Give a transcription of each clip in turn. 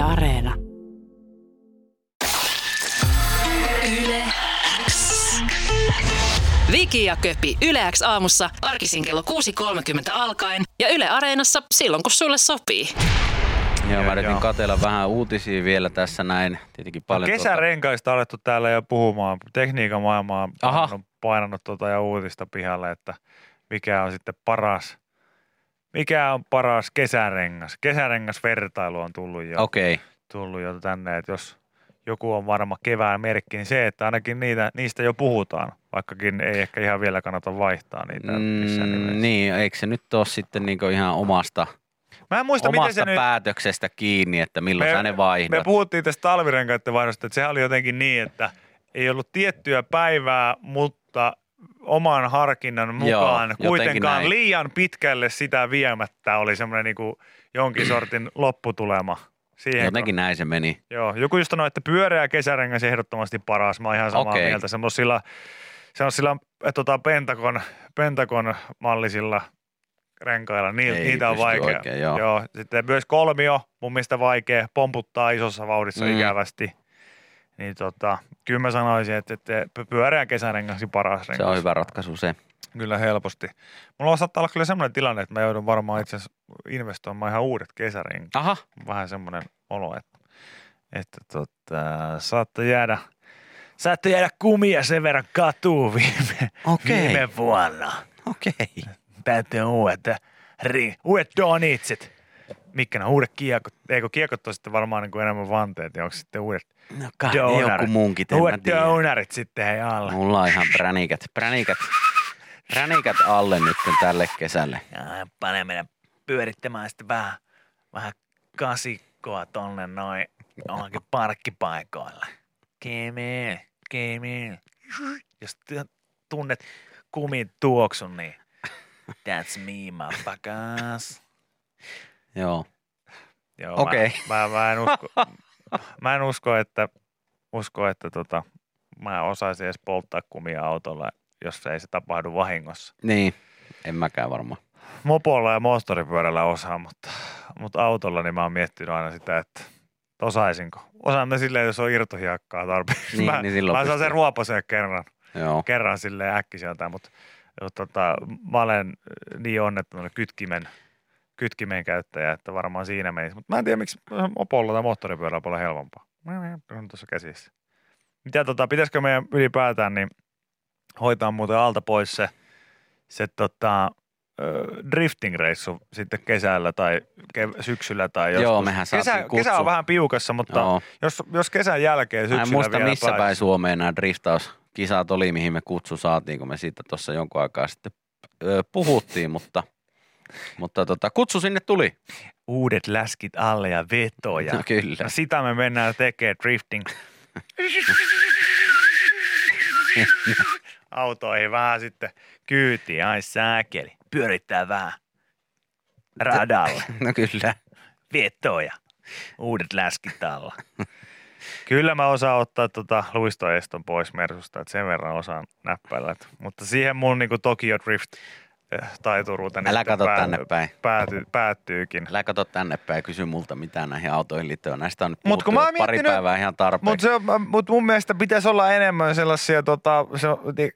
Yle Areena. Yle X. Viki ja Köpi Yle X aamussa arkisin kello 6.30 alkaen ja Yle Areenassa silloin kun sulle sopii. Joo, mä yritin katella vähän uutisia vielä tässä näin. Tietenkin No, paljon kesärenkaista on alettu täällä jo puhumaan. Tekniikan maailma on Aha. painanut, painanut tuota ja uutista pihalle, että mikä on sitten paras, mikä on paras kesärengas. Kesärengasvertailu on tullut jo, okay. tullut jo tänne, että jos joku on varma kevään merkki, niin se, että ainakin niitä, niistä jo puhutaan, vaikkakin ei ehkä ihan vielä kannata vaihtaa niitä missään mm, nimessä. niin, eikö se nyt ole sitten niinku ihan omasta, Mä en muista, miten omasta se nyt... päätöksestä kiinni, että milloin Me- sä ne vaihdat? Me puhuttiin tästä talvirenkaiden vaihdosta, että sehän oli jotenkin niin, että ei ollut tiettyä päivää, mutta oman harkinnan Joo, mukaan jotenkin kuitenkaan näin. liian pitkälle sitä viemättä oli semmoinen niin jonkin sortin lopputulema. Siihen Jotenkin näin se meni. Joo, joku just sanoi, että pyöreä kesärengas ehdottomasti paras. Mä oon ihan samaa Okei. mieltä. Semmoisilla, semmoisilla äh, tota, Pentagon, Pentagon mallisilla renkailla, ni, Ei niitä on vaikea. oikein, joo. joo. Sitten myös kolmio, mun mielestä vaikea, pomputtaa isossa vauhdissa mm. ikävästi. Niin tota, kyllä mä sanoisin, että, että pyöreä kesärengas on paras rengas. Se on hyvä ratkaisu se. Kyllä helposti. Mulla saattaa olla kyllä semmoinen tilanne, että mä joudun varmaan itse asiassa investoimaan ihan uudet kesärenkaat Aha, vähän semmoinen olo, että, että tota, saatte jäädä, saatte jäädä kumia sen verran katuun viime, Okei. viime vuonna. okei. Täytyy uudet, ri, uudet donitsit. Mitkä ne uudet kiekot? Eikö kiekot on sitten varmaan niin kuin enemmän vanteet, onko sitten uudet, No kai ne Donarit. joku en mä uudet donarit sitten hei alle? Mulla on ihan pränikät, pränikät, pränikät alle nyt tälle kesälle. Ja pane meidän pyörittämään sitten vähän, vähän kasikkoa tonne noin johonkin parkkipaikoille. Kimi, Kimi. Jos tunnet kumin tuoksun, niin that's me, motherfuckers. Joo. Joo, Okei. Mä, mä, mä, en usko, mä en usko, että, usko, että tota, mä osaisin edes polttaa kumia autolla, jos ei se tapahdu vahingossa. Niin, en mäkään varmaan. mopolla ja moottoripyörällä osaa, mutta, mutta autolla niin mä oon miettinyt aina sitä, että osaisinko. Osaan mä silleen, jos on irtohiekkaa tarpeeksi. Niin, mä, niin silloin mä saan sen ruopasen kerran, Joo. kerran silleen äkkiseltä, mutta, mutta tota, mä olen niin onnettunut kytkimen, kytkimen käyttäjä, että varmaan siinä menisi. Mutta mä en tiedä, miksi mopolla tai moottoripyörällä on paljon helpompaa. On tuossa käsissä. Mitä tota, pitäisikö meidän ylipäätään niin hoitaa muuten alta pois se, se tota, drifting-reissu sitten kesällä tai kev- syksyllä tai joskus. Joo, mehän kesä, kesä on vähän piukassa, mutta Joo. jos, jos kesän jälkeen Mä syksyllä en muista vielä missä pääsisi- päin Suomeen nämä driftauskisat oli, mihin me kutsu saatiin, kun me siitä tuossa jonkun aikaa sitten puhuttiin, mutta, mutta tota, kutsu sinne tuli. Uudet läskit alle ja vetoja. No kyllä. No sitä me mennään tekemään drifting. Autoihin vähän sitten kyytiin, ai sääkeli. Pyörittää vähän radalla. No kyllä. vetoja. Uudet läskit alla. Kyllä mä osaan ottaa tota luistoeston pois Mersusta, että sen verran osaan näppäillä. Mutta siihen mun niinku Tokyo Drift taituruuteni Älä sitten kato tänne päin. pääty, päättyykin. Älä kato tänne päin ja kysy multa mitään näihin autoihin liittyen. Näistä on Mut kun mä pari päivää ihan tarpeeksi. Mutta mut mun mielestä pitäisi olla enemmän sellaisia, tota, se,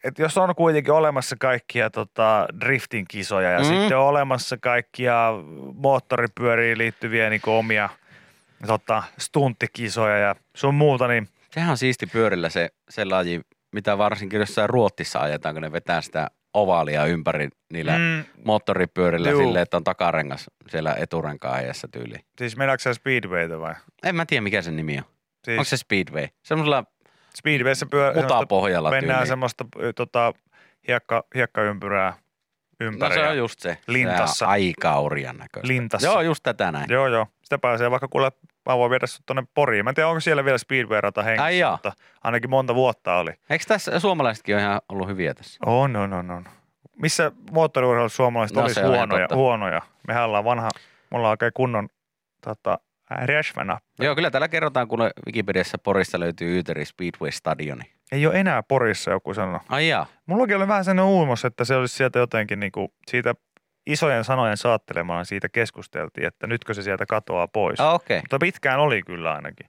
että jos on kuitenkin olemassa kaikkia tota, driftin kisoja ja Mm. sitten on olemassa kaikkia moottoripyöriin liittyviä niin omia tota, stunttikisoja ja sun muuta, niin Sehän on siisti pyörillä se, se laji, mitä varsinkin jossain Ruottissa ajetaan, kun ne vetää sitä ovaalia ympäri niillä mm. moottoripyörillä Juu. silleen, että on takarengas siellä eturenkaan ajassa tyyli. siis mennäänkö sä Speedwayta vai? En mä tiedä, mikä se nimi on. Siis Onko se Speedway? Semmoisella Speedwayssä pyö, mutapohjalla mennään tyyli. semmoista tota, hiekka, hiekkaympyrää No ympäri. se ja on just se. Lintassa. Se on aika näköistä. Lintassa. Joo, just tätä näin. Joo, joo. Sitä pääsee vaikka kuule, mä voin viedä sut tonne Poriin. Mä en tiedä, onko siellä vielä Speedway-rata hengissä, Ai jaa. mutta ainakin monta vuotta oli. Eikö tässä suomalaisetkin ole ihan ollut hyviä tässä? On, on, on, on. Missä moottoriurheilussa suomalaiset No, olisi huonoja, huonoja? Mehän ollaan vanha, mulla on oikein kunnon tota, räsvänä. Joo, kyllä täällä kerrotaan, kun Wikipediassa Porista löytyy Yyteri Speedway Stadioni. Ei ole enää Porissa joku sanoo. Ai jaa. Mullakin oli vähän sellainen uumos, että se olisi sieltä jotenkin niinku, siitä isojen sanojen saattelemana siitä keskusteltiin, että nytkö se sieltä katoaa pois. Ah, Okei. Mutta pitkään oli kyllä ainakin.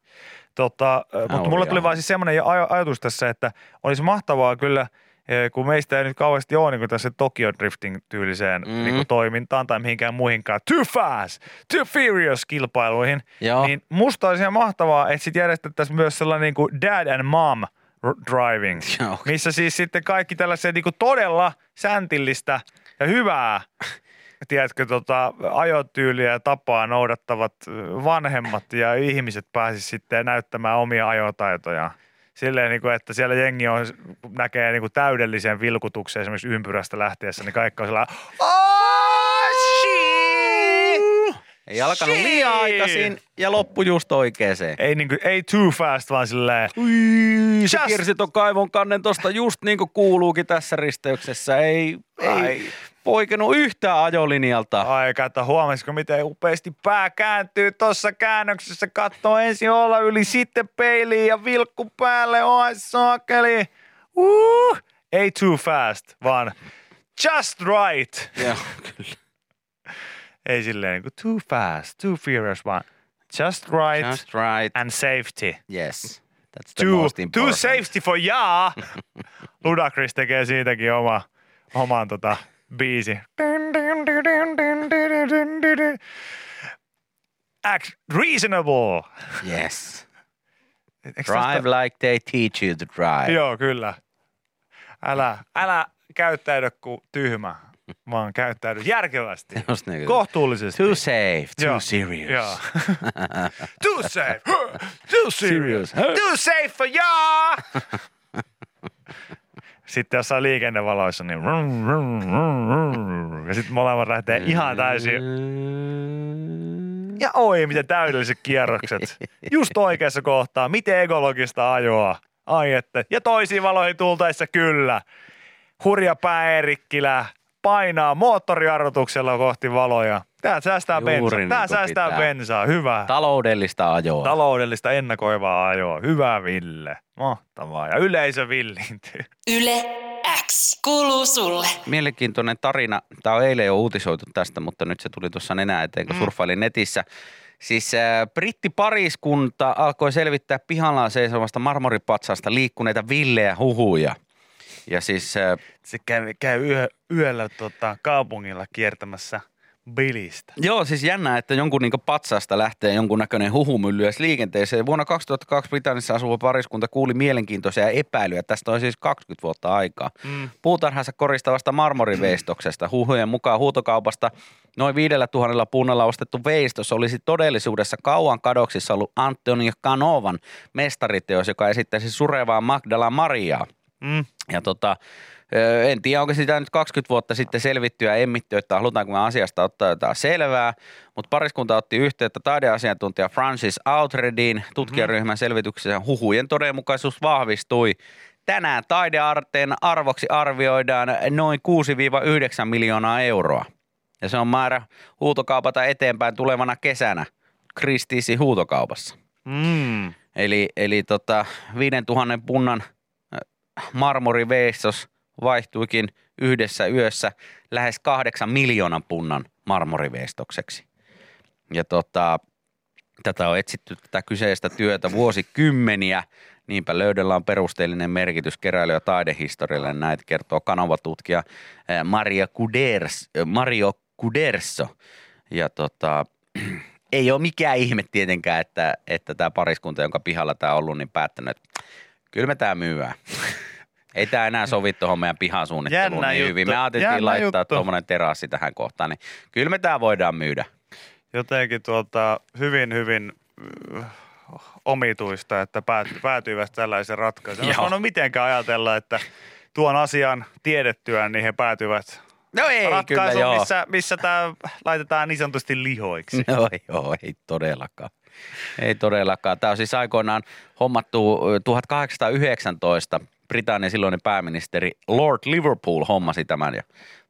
Tota, ö, mutta oli mulla tuli vaan siis semmoinen aj- ajatus tässä, että olisi mahtavaa kyllä, eh, kun meistä ei nyt kauheasti ole niin tässä Tokyo Drifting tyyliseen Mhm. mm. niin toimintaan tai mihinkään muihinkaan Too Fast, Too Furious kilpailuihin, Joo. niin musta olisi ihan mahtavaa, että sitten järjestettäisiin myös sellainen niin kuin Dad and Mom Driving, Joo. missä siis sitten kaikki tällaisia niin kuin todella säntillistä ja hyvää tiedätkö, tota, ajotyyliä ja tapaa noudattavat vanhemmat ja ihmiset pääsisivät sitten näyttämään omia ajotaitojaan. Silleen, niin kuin, että siellä jengi on, näkee niin kuin täydellisen vilkutuksen esimerkiksi ympyrästä lähtiessä, niin kaikki on sellainen, oh! Ei alkanut liian aikaisin ja loppu just oikeeseen. Ei, niin kuin, ei too fast, vaan silleen, Ui, se kiersi ton kaivon kannen tosta just niin kuin kuuluukin tässä risteyksessä. Ei, ei Ai. Poikennut yhtään ajolinjalta. Aika, että huomasiko miten upeasti pää kääntyy tuossa käännöksessä, katsoo ensin olla yli, sitten peiliin ja vilkku päälle, oi saakeli. Uh, ei too fast, vaan just right. Joo, kyllä. Ei silleen niin kuin too fast, too furious, vaan just right Just right. and safety. Yes. That's the Too, most too important. safety for ya. Ludacris tekee siitäkin oma, oman tota, biisi. Act reasonable. Yes. Tosta- Drive like they teach you to drive. Joo, kyllä. Älä, älä käyttäydy kuin tyhmä, vaan käyttäydy järkevästi. Just niin. Kohtuullisesti. Too safe, too Joo, serious. Joo. Too safe. Too serious. Serious. Too safe for ya. Sitten jossain liikennevaloissa, niin rum, rum, rum, rum. ja sitten molemmat lähtee ihan täysin. Ja oi, miten täydelliset kierrokset. Just oikeassa kohtaa. Miten ekologista ajoa. Ai että. Ja toisiin valoihin tultaessa kyllä. Hurja pää Erikkilä painaa moottoriarvotuksella kohti valoja. Tää säästää Juuri bensaa. niin Tää säästää pitää. bensaa. Hyvä. Taloudellista ajoa. Taloudellista ennakoivaa ajoa. Hyvä Ville. Mahtavaa. Ja yleisö villiintyy. Yle X kuuluu sulle. Mielenkiintoinen tarina. Tämä on eilen jo uutisoitu tästä, mutta nyt se tuli tuossa nenää eteen, kun surffailin netissä. Siis äh, brittipariskunta alkoi selvittää pihallaan seisovasta marmoripatsasta liikkuneita villejä huhuja. Ja siis äh, Se käy, käy yö, yöllä tota, kaupungilla kiertämässä bilistä. Joo, siis jännä, että jonkun niin patsasta lähtee jonkunnäköinen huhumylly edes liikenteeseen. Vuonna 2002 Britannissa asuva pariskunta kuuli mielenkiintoisia epäilyjä. Tästä on siis 20 vuotta aikaa. Mm. Puutarhansa koristavasta marmoriveistoksesta. Huhujen mukaan huutokaupasta noin viidellä tuhannella punnalla ostettu veistos olisi todellisuudessa kauan kadoksissa ollut Antonio Canovan mestariteos, joka esittäisi surevaa Magdala Mariaa. Mm. Ja tota, en tiedä, onko sitä nyt 20 vuotta sitten selvitty ja emmitty, että halutaanko me asiasta ottaa jotain selvää, mutta pariskunta otti yhteyttä taideasiantuntija Francis Outredin tutkijaryhmän selvityksessä huhujen todenmukaisuus vahvistui. Tänään taidearteen arvoksi arvioidaan noin 6-9 miljoonaa euroa. Ja se on määrä huutokaupata eteenpäin tulevana kesänä Kristiisi huutokaupassa. Mm. Eli, eli tota, 5000 punnan marmoriveistos vaihtuikin yhdessä yössä lähes kahdeksan miljoonan punnan marmoriveistokseksi. Ja tota, tätä on etsitty tätä kyseistä työtä vuosikymmeniä. Niinpä löydöllä on perusteellinen merkitys keräily- ja taidehistorialle. Näitä kertoo kanavatutkija äh, Maria Kuders, Mario Kuderso. Ja tota, ei ole mikään ihme tietenkään, että, että tämä pariskunta, jonka pihalla tämä on ollut, niin päättänyt, että kyllä me tämä myyään. Ei tämä enää sovi tuohon meidän pihasuunnitteluun Jännä niin hyvin. juttu. Me ajateltiin laittaa tuommoinen terassi tähän kohtaan, niin kyllä me tämä voidaan myydä. Jotenkin tuota, hyvin, hyvin äh, omituista, että päät, päätyivät tällaisen ratkaisuun. Joo. Voinut mitenkään ajatella, että tuon asian tiedettyään, niin he päätyvät No ei kyllä ratkaisuun, joo. missä, missä tämä laitetaan niin sanotusti lihoiksi. No joo, ei todellakaan. Ei todellakaan. Tämä on siis aikoinaan hommattu ö, 1819. Britannian silloinen pääministeri Lord Liverpool hommasi tämän ja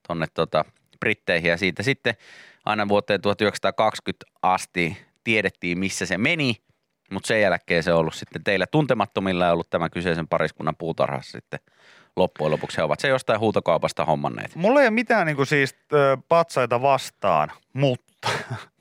tonne tota, Britteihin ja siitä sitten aina vuoteen 1920 asti tiedettiin, missä se meni, mutta sen jälkeen se on ollut sitten teillä tuntemattomilla ja ollut tämän kyseisen pariskunnan puutarhassa sitten loppujen lopuksi he ovat se jostain huutokaupasta hommanneet. Mulla ei ole mitään niin kuin siis patsaita vastaan, mutta,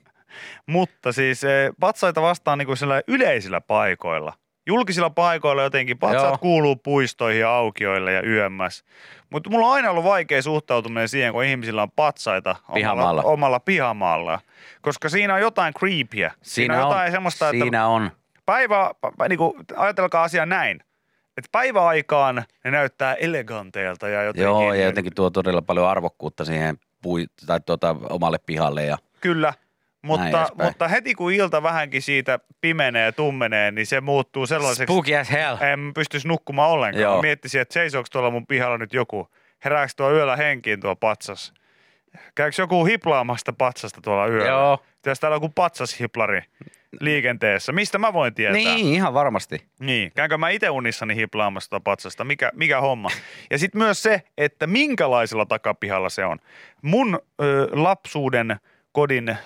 mutta siis patsaita vastaan niin kuin sillä yleisillä paikoilla. Julkisilla paikoilla jotenkin patsaat Joo. kuuluu puistoihin ja aukioille ja yömmäs. Mutta mulla on aina ollut vaikea suhtautuminen siihen, kun ihmisillä on patsaita omalla, Pihamaalla. omalla pihamaalla. Koska siinä on jotain creepyä. Siinä, siinä on jotain semmoista, että Siinä on. päivä, niin kuin, ajatelkaa asiaa näin. Että päiväaikaan ne näyttää eleganteilta ja jotenkin. Joo, ja jotenkin tuo todella paljon arvokkuutta siihen pui, tai tuota, omalle pihalle. Ja, Kyllä, mutta, mutta heti kun ilta vähänkin siitä pimenee ja tummenee, niin se muuttuu sellaiseksi, Spooky as hell. en pystyisi nukkumaan ollenkaan. Joo. Miettisin, että seisooko tuolla mun pihalla nyt joku, herääkö tuo yöllä henkiin tuo patsas? Käykö joku hiplaamasta patsasta tuolla yöllä? Joo. Jos täällä on joku patsashiplari liikenteessä, mistä mä voin tietää? Niin, ihan varmasti. Niin, käynkö mä itse unissani hiplaamassa tuota patsasta, mikä, mikä homma. Ja sitten myös se, että minkälaisella takapihalla se on. Mun ö, lapsuuden kodin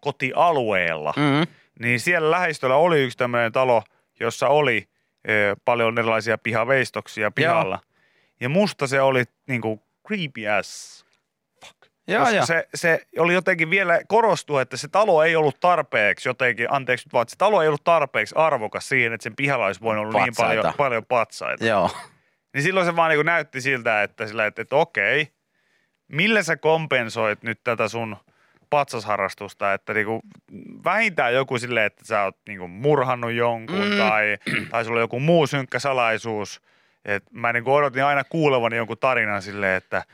kotialueella, mm. Mm. niin siellä lähistöllä oli yksi tämmöinen talo, jossa oli ö, paljon erilaisia pihaveistoksia pihalla. Ja musta se oli niinku creepy as Joo, koska joo. Se, se oli jotenkin vielä korostua, että se talo ei ollut tarpeeksi jotenkin, anteeksi nyt vaan, että se talo ei ollut tarpeeksi arvokas siihen, että sen pihalla olisi voinut olla niin paljon, paljon patsaita. Joo. Niin silloin se vaan niin näytti siltä, että, sillä, että, että okei, millä sä kompensoit nyt tätä sun patsasharrastusta, että niin kuin vähintään joku silleen, että sä oot niin kuin murhannut jonkun Mm. tai, tai sulla on joku muu synkkä salaisuus. Et mä niin kuin odotin aina kuulevani jonkun tarinan silleen, että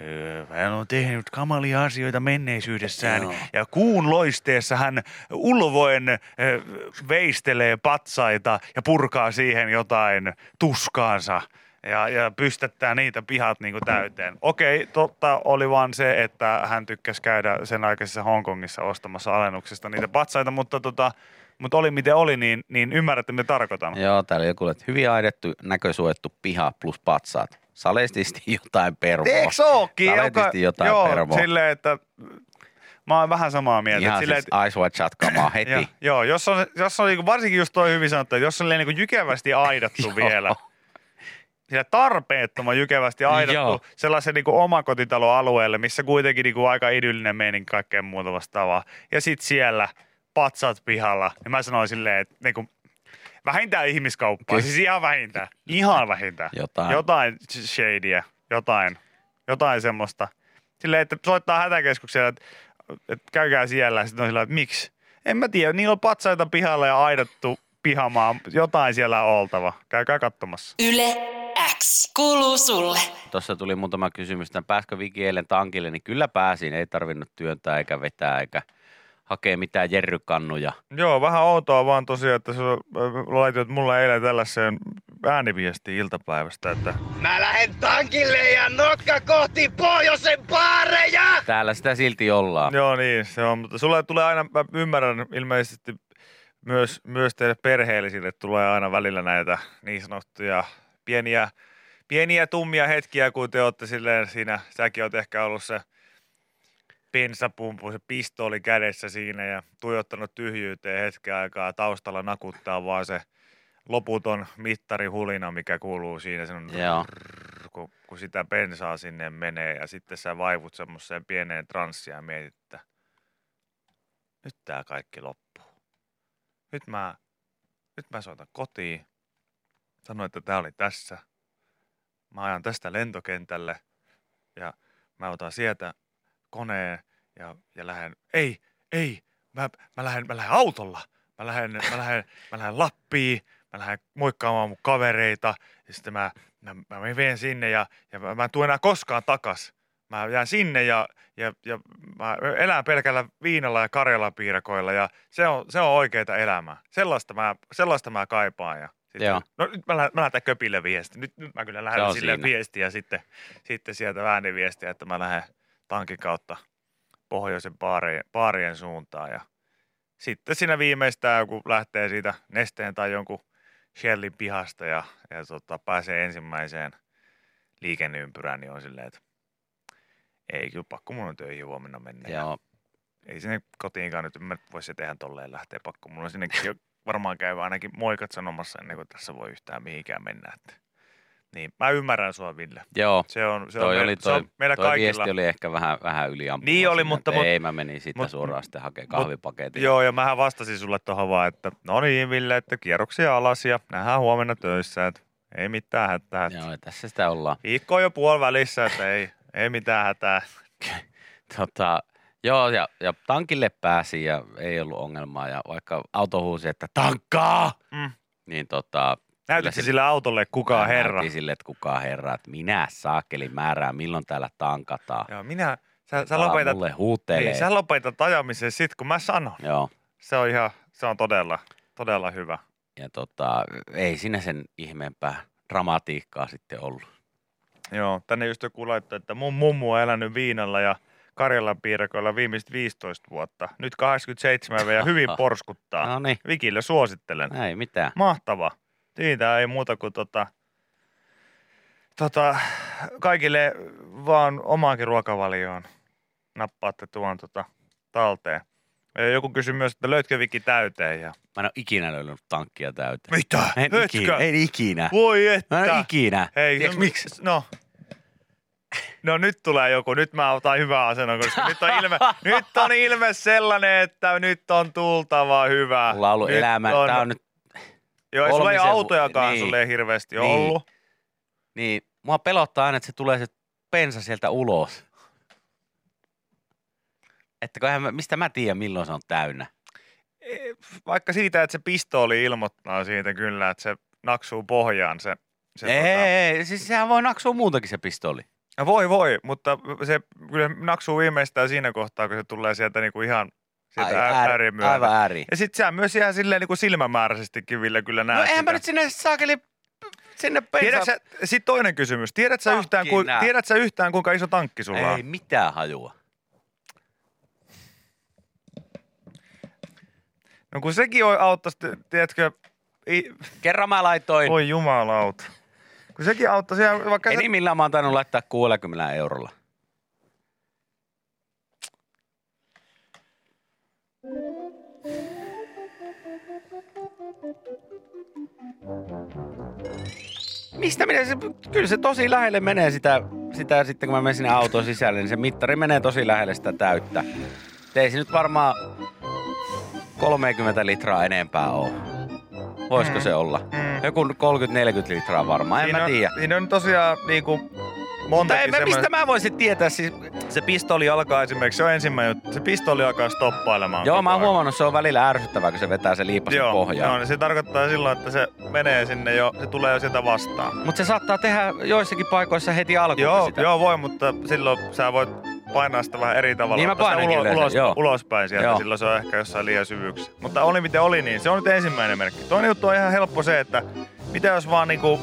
"Öö, hän on tehnyt kamalia asioita menneisyydessään Joo. ja kuun loisteessa hän ulvoen veistelee patsaita ja purkaa siihen jotain tuskaansa ja, ja pystättää niitä pihat niin kuin täyteen. Okei, totta oli vaan se, että hän tykkäsi käydä sen aikaisessa Hongkongissa ostamassa alennuksesta niitä patsaita, mutta, tota, mutta oli miten oli, niin, niin ymmärrätte mitä tarkoitan. Joo, täällä joku, että hyvin aidettu, näkösuojattu piha plus patsaat. Salestisti jotain pervoa. Eikö se ookin? Saletisti jotain joo, pervoa. silleen, että mä oon vähän samaa mieltä. Ihan silleen, siis Ice White Shot kamaa heti. Ja, joo, jos on, jos on niinku, varsinkin just toi hyvin sanottu, että jos on niinku jykevästi aidattu Joo. vielä, sillä tarpeettoman jykevästi aidattu Joo. sellaisen niinku omakotitaloalueelle, missä kuitenkin niinku aika idyllinen meininki kaikkea muuta vastaavaa. Ja sit siellä patsat pihalla, niin mä sanoin silleen, että niinku, vähintään ihmiskauppaa, Kyllä. siis ihan vähintään, ihan vähintään. Jotain. Jotain shadyä, jotain, jotain semmoista. Silleen, että soittaa hätäkeskukselle, että, että käykää siellä. Ja sitten on sillä, että miksi? En mä tiedä, niillä on patsaita pihalla ja aidattu pihamaa. Jotain siellä on oltava. Käykää katsomassa. Yle X kuuluu sulle. Tuossa tuli muutama kysymys, että pääskö Viki eilen tankille, niin kyllä pääsin. Ei tarvinnut työntää eikä vetää eikä hakea mitään jerrykannuja. Joo, vähän outoa vaan tosiaan, että sä äh, laitoit mulle eilen tällaiseen ääniviesti iltapäivästä, että Mä lähden tankille ja notka kohti pohjoisen baareja! Täällä sitä silti ollaan. Joo niin, se on, mutta sulle tulee aina, mä ymmärrän ilmeisesti myös, myös teille perheellisille tulee aina välillä näitä niin sanottuja pieniä, pieniä tummia hetkiä, kun te olette silleen siinä, säkin oot ehkä ollut se bensapumpu, se pistooli kädessä siinä ja tuijottanut tyhjyyteen hetken aikaa, taustalla nakuttaa vaan se loputon mittarihulina, mikä kuuluu siinä, on Joo. kun, kun sitä bensaa sinne menee ja sitten sä vaivut semmoiseen pieneen transsiin ja mietit, että nyt tää kaikki loppuu. Nyt mä, nyt mä soitan kotiin. Sanoin, että tää oli tässä. Mä ajan tästä lentokentälle ja mä otan sieltä koneen ja, ja lähden, ei, ei, mä, mä lähden, mä lähden autolla. Mä lähden, mä lähden, mä lähden Lappiin, mä lähden moikkaamaan mun kavereita ja sitten mä, mä, mä menen sinne ja, ja mä, mä en tule enää koskaan takas. Mä jään sinne ja, ja, ja mä elän pelkällä viinalla ja karjalapiirakoilla ja se on, se on oikeita elämää. Sellaista mä, sellaista mä kaipaan. Ja sitten, Joo. no nyt mä, mä lähetän köpille viesti. Nyt, nyt mä kyllä on sille siinä. viestiä ja sitten, sitten sieltä ääniviestiä, että mä lähden tankin kautta pohjoisen baarien, baarien suuntaan. Ja sitten siinä viimeistään, kun lähtee siitä nesteen tai jonkun Shellin pihasta ja, ja tota, pääsee ensimmäiseen liikenneympyrään, niin on silleen, että ei kyllä pakko mun on töihin huomenna mennä. Ja Joo. ei sinne kotiinkaan nyt, mä voi se tehdä tolleen lähteä pakko. Mulla on sinnekin jo varmaan käy ainakin moikat sanomassa ennen kuin tässä voi yhtään mihinkään mennä. Että Niin, mä ymmärrän sua, Ville. Joo, Se on, se toi on, oli se on toi, meillä toi kaikilla. viesti oli ehkä vähän, vähän yliampuva. Niin oli, mutta- että mut- Ei, mä menin siitä mut- suoraan sitten hakemaan mut- kahvipaketin. Joo, ja mähän vastasin sulle tuohon vaan, että no niin Ville, että kierroksia alas ja nähdään huomenna töissä, että ei mitään hätää. Joo, ja tässä sitä ollaan. Viikko on jo puoli välissä, että ei, ei mitään hätää. Tota, joo, ja, ja tankille pääsi ja ei ollut ongelmaa. Ja vaikka auto huusi, että tankkaa, Mm. niin tota, Näytitkö Kyllä sille autolle kuka herra? näytin sille, että kuka herra, että minä saakeli määrää, milloin täällä tankataan. Joo, minä, sä, sä lopetat, Mulle huutelee. niin, sä lopetat ajamisen sit, kun mä sanon. Joo, Se on ihan, se on todella, todella hyvä. ja tota, ei siinä sen ihmeempää dramatiikkaa sitten ollut. Joo, tänne just joku laittoi, että mun mummu on elänyt viinalla ja Karjalan piirakoilla viimeiset 15 vuotta. Nyt 87 ja hyvin porskuttaa. No niin, Vikille suosittelen. ei mitään. Mahtava. Siitä ei muuta kuin tota, tota, kaikille vaan omaankin ruokavalioon nappaatte tuon tota, talteen. Joku kysyi myös, että löytkö Viki täyteen? Ja... Mä en ole ikinä löytänyt tankkia täyteen. Mitä? En ikinä, en ikinä. Voi että. Mä en ole ikinä. Hei, Tiedätkö no, miksi? No. No nyt tulee joku, nyt mä otan hyvän asennon, koska nyt on ilme, nyt on ilme sellainen, että nyt on tultava hyvä. Mulla on ollut nyt elämä, on, tää on nyt, Joo, sulla ei autojakaan niin. sulle ei hirveästi Niin. ollut. niin mua pelottaa aina, että se tulee se pensa sieltä ulos. Että mä- mistä mä tiedän, milloin se on täynnä. E, Vaikka siitä, että se pistooli ilmoittaa siitä kyllä, että se naksuu pohjaan se. se ei, tota- ei, siis sehän voi naksua muutakin se pistoli. Voi voi, mutta se kyllä naksuu viimeistään siinä kohtaa, kun se tulee sieltä niinku ihan sieltä Ai, ää, äärin myötä. aivan ääri. Ja sit sä myös ihan silleen niinku silmämääräisestikin Ville kyllä näet No eihän sitä. mä nyt sinne saakeli sinne pensa... Tiedätkö, sitten toinen kysymys. Tiedätkö sä, yhtään, ku, tiedätkö sä yhtään, kuinka iso tankki sulla Ei on? mitään hajua. No kun sekin auttaisi, tiedätkö, i, Kerran mä laitoin, voi jumalauta. Kun sekin auttaisi ihan vaikka... enimmillään mä oon tainnut laittaa 60 eurolla. Mistä minä, se, kyllä se tosi lähelle menee sitä, sitä sitten kun mä menen sinne auton sisälle, niin se mittari menee tosi lähelle sitä täyttä. Ei se nyt varmaan 30 litraa enempää ole. Voisiko Mm. se olla? Mm. Joku 30-40 litraa varmaan, en Siinä mä on- tiedä. Siinä on tosiaan niinku Mutta montakin en mä, mistä semmoinen- mä voisin tietää siis? Se pistooli alkaa esimerkiksi, se on ensimmäinen juttu. Se pistooli alkaa stoppailemaan. Joo, mä oon huomannut, se on välillä ärsyttävää, kun se vetää se liipasin Joo, pohjaan. joo, niin se tarkoittaa silloin, että se menee sinne jo, se tulee jo sieltä vastaan. Mutta se saattaa tehdä joissakin paikoissa heti alkuun Joo, sitä. joo voi, mutta silloin sä voit painaa sitä vähän eri tavalla. Niin mä painankin ulo, ulos, joo. ulospäin sieltä, Joo. silloin se on ehkä jossain liian syvyyksissä. Mutta oli miten oli, niin se on nyt ensimmäinen merkki. Toinen juttu on ihan helppo se, että mitä jos vaan niinku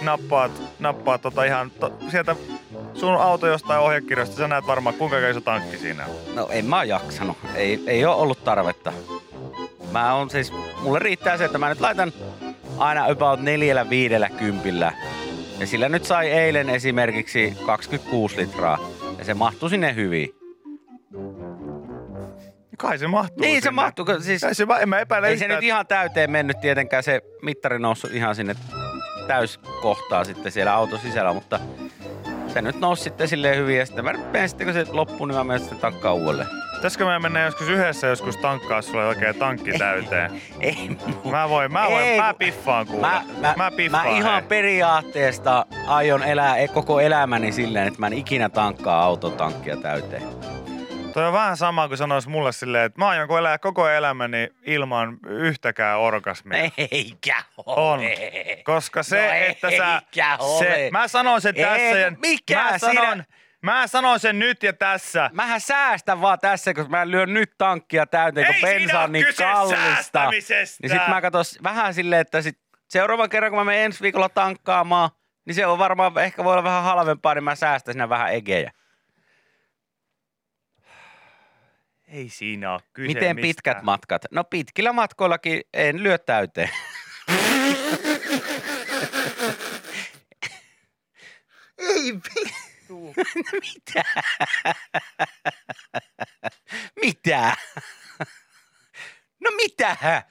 nappaat, nappaat tota ihan to, sieltä sun auto jostain ohjekirjasta, sä näet varmaan kuinka iso tankki siinä on. No en mä jaksanut. Ei, ei ole ollut tarvetta. Mä on siis, mulle riittää se, että mä nyt laitan aina about neljällä viidellä kympillä. Ja sillä nyt sai eilen esimerkiksi 26 litraa. Ja se mahtui sinne hyvin. Kai se mahtuu Niin se sinne. mahtuu, kun siis Ei se, en mä epäile ei se nyt ihan täyteen mennyt tietenkään. Se mittari noussut ihan sinne täyskohtaa sitten siellä auton sisällä, mutta se nyt nousi sitten silleen hyvin. Ja sitten mä menen sitten, kun se loppuu, niin mä menen sitten tankkaan uudelleen. Pitäisikö me mennä joskus yhdessä joskus tankkaa sulle oikein tankki täyteen? Ei, Mä voin, mä voin, Ei, mä piffaan kuule. Mä, mä, mä piffaan. mä ihan hei. periaatteesta aion elää e- koko elämäni silleen, että mä en ikinä tankkaa autotankkia täyteen. Toi on vähän sama kuin sanois mulle silleen, että mä aion kun elää koko elämäni ilman yhtäkään orgasmia. Eikä ole. On. Koska se, No että sä... ole. Se, mä sanon sen Ei, tässä ja... mikä mä siinä- sanon, Mä sanon sen nyt ja tässä. Mähän säästän vaan tässä, kun mä lyön nyt tankkia täyteen, kun Ei bensa on niin kallista. Niin sit mä katos vähän silleen, että sit seuraavan kerran, kun mä menen ensi viikolla tankkaamaan, niin se on varmaan ehkä voi olla vähän halvempaa, niin mä säästän siinä vähän egejä. Ei siinä oo kyse Miten mistään. pitkät matkat? No pitkillä matkoillakin en lyö täyteen. Ei Mitä? Mitä? No mitä?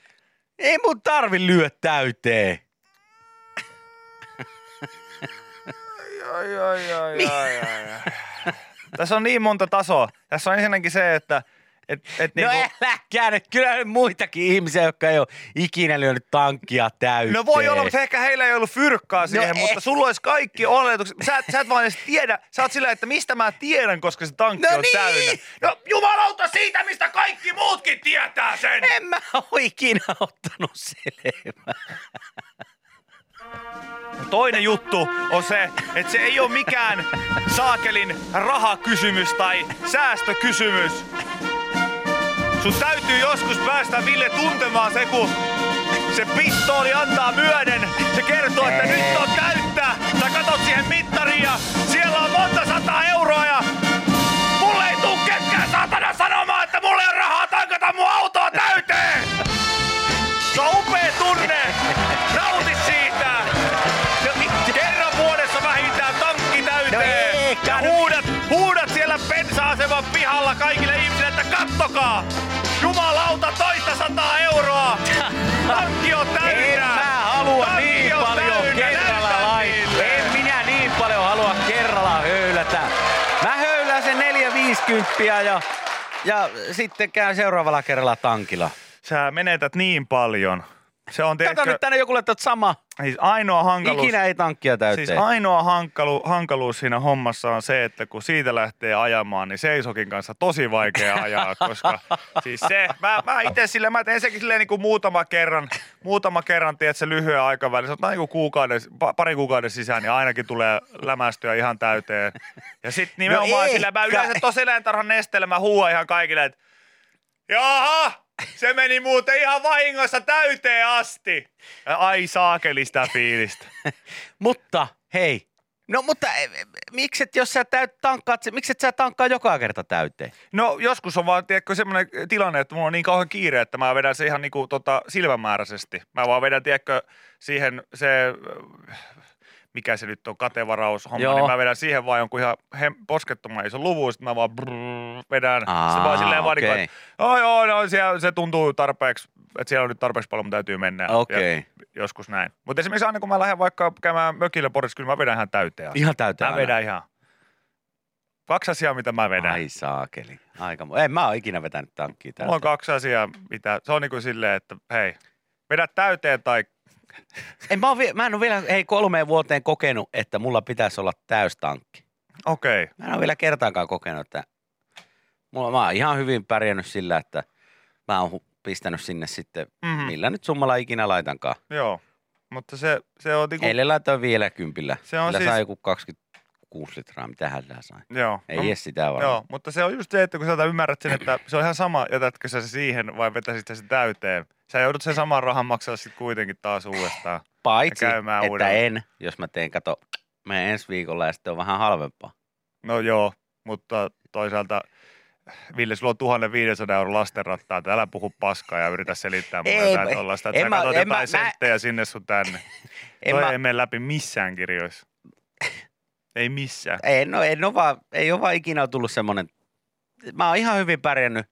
Ei mun tarvi lyö täyteen. Ai, ai, ai, ai, ai, ai. Tässä on niin monta tasoa. Tässä on ensinnäkin se, että et, et No niinku, äläkää nyt, kyllä on muitakin ihmisiä, jotka ei ole ikinä lyönyt tankkia täyteen. No voi olla, mutta ehkä heillä ei ollut fyrkkaa siihen, No mutta ei. sulla olisi kaikki oletukset. Sä, et- sä et vaan edes tiedä. Sä oot silleen, että mistä mä tiedän, koska se tankki No on niin. täynnä. No jumalauta siitä, mistä kaikki muutkin tietää sen. En mä ole ikinä ottanut selvää. Toinen juttu on se, että se ei ole mikään saakelin rahakysymys tai säästökysymys. Sun täytyy joskus päästä Ville tuntemaan se, kun se pistooli antaa myöden. Se kertoo, että nyt on täyttä. Sä katot siihen mittariin ja siellä on monta sataa euroa ja mulle ei tuu ketkään saatana sanomaan, että mulle on rahaa tankata mun autoa täyteen. Se on upea tunne. Nauti siitä. Ja Kerran vuodessa vähintään tankki täyteen. No ja huudat, huudat siellä bensa-aseman pihalla kaikille ihmisille, että kattokaa. Tankki on täynnä. En mä halua Tankki niin on paljon täynnä. kerralla laittaa. En minä niin paljon halua kerralla höylätä. Mä höylään sen 450 ja, ja sitten käyn seuraavalla kerralla tankilla. Sä menetät niin paljon. Se on Kato tiedätkö, nyt tänne joku laittaa sama. siis ainoa hankaluus. Ikinä ei tankkia täyteen. Siis ainoa hankalu, hankaluus siinä hommassa on se, että kun siitä lähtee ajamaan, niin seisokin kanssa tosi vaikea ajaa, koska siis se, mä, mä itse silleen, mä teen sekin silleen niin kuin muutama kerran, muutama kerran, tiedät se lyhyen aikavälin, se on niin kuukauden, pa- pari kuukauden sisään, niin ainakin tulee lämästyä ihan täyteen. Ja sitten nimenomaan No sillä, mä yleensä tuossa eläintarhan nesteellä mä huuan ihan kaikille, että jaha, se meni muuten ihan vahingossa täyteen asti. Ai saakeli sitä fiilistä. Mutta hei, no mutta e, e, mikset jos sä täyt tankkaat, se- mikset sä tankkaa joka kerta täyteen? No joskus on vaan, tiedätkö, semmoinen tilanne, että mulla on niin kauhean kiire, että mä vedän se ihan niinku tota silmämääräisesti. Mä vaan vedän, tiedätkö, siihen se, mikä se nyt on, katevaraus-homma, Joo. niin mä vedän siihen vaan jonkun ihan hem, poskettoman ison luvun, sitten mä vaan brrrr, vedän. Aa, sitten vaan silleen vaan, okei. okay. että oh, joo, no, siellä, se tuntuu tarpeeksi, että siellä on nyt tarpeeksi paljon, mun täytyy mennä. Okei. Ja, joskus näin. Mutta esimerkiksi aina kun mä lähden vaikka käymään mökillä Porissa, kyllä mä vedän ihan täyteen. Ihan täyteen Mä vedän ihan. Kaksi asiaa, mitä mä vedän. Ai saakeli. Aika, mu- en mä ole ikinä vetänyt tankkia Mulla on täyteen. kaksi asiaa, mitä, se on niinku silleen, että hei, vedä täyteen tai En, mä, vie- mä en ole vielä hei, kolmeen vuoteen kokenut, että mulla pitäisi olla täystankki. okei. Okay. Mä en ole vielä kertaakaan kokenut, että mulla, mä oon ihan hyvin pärjännyt sillä, että mä oon pistänyt sinne sitten, Mhm. mm. millä nyt summalla ikinä laitankaan. Joo, mutta se, se on niinku, Eilen laitoin vielä kympillä. Se on Sillä siis- sai joku 26 litraa, mitä hän sai. joo. Ei no, edes sitä varmaan. Joo, mutta se on just se, että kun sä ymmärrät sen, että se on ihan sama, jätätkö sä se siihen vai vetäisit sen täyteen. Sä joudut sen saman rahan maksaa sitten kuitenkin taas uudestaan. Paitsi, että uudelleen. en, jos mä teen, kato, menen ensi viikolla ja sitten on vähän halvempaa. No joo, mutta toisaalta Ville, sulla on 1500 euro lastenrattaa, että älä puhu paskaa ja yritä selittää mulle Ei, jotain mä- tollaista, että en sä mä- katsot jotain mä- mä- senttejä sinne sun tänne. En Toi mä, ei mene läpi missään kirjoissa. ei missään. en, no, en ole vaan, ei ole vaan ikinä tullut semmoinen, mä oon ihan hyvin pärjännyt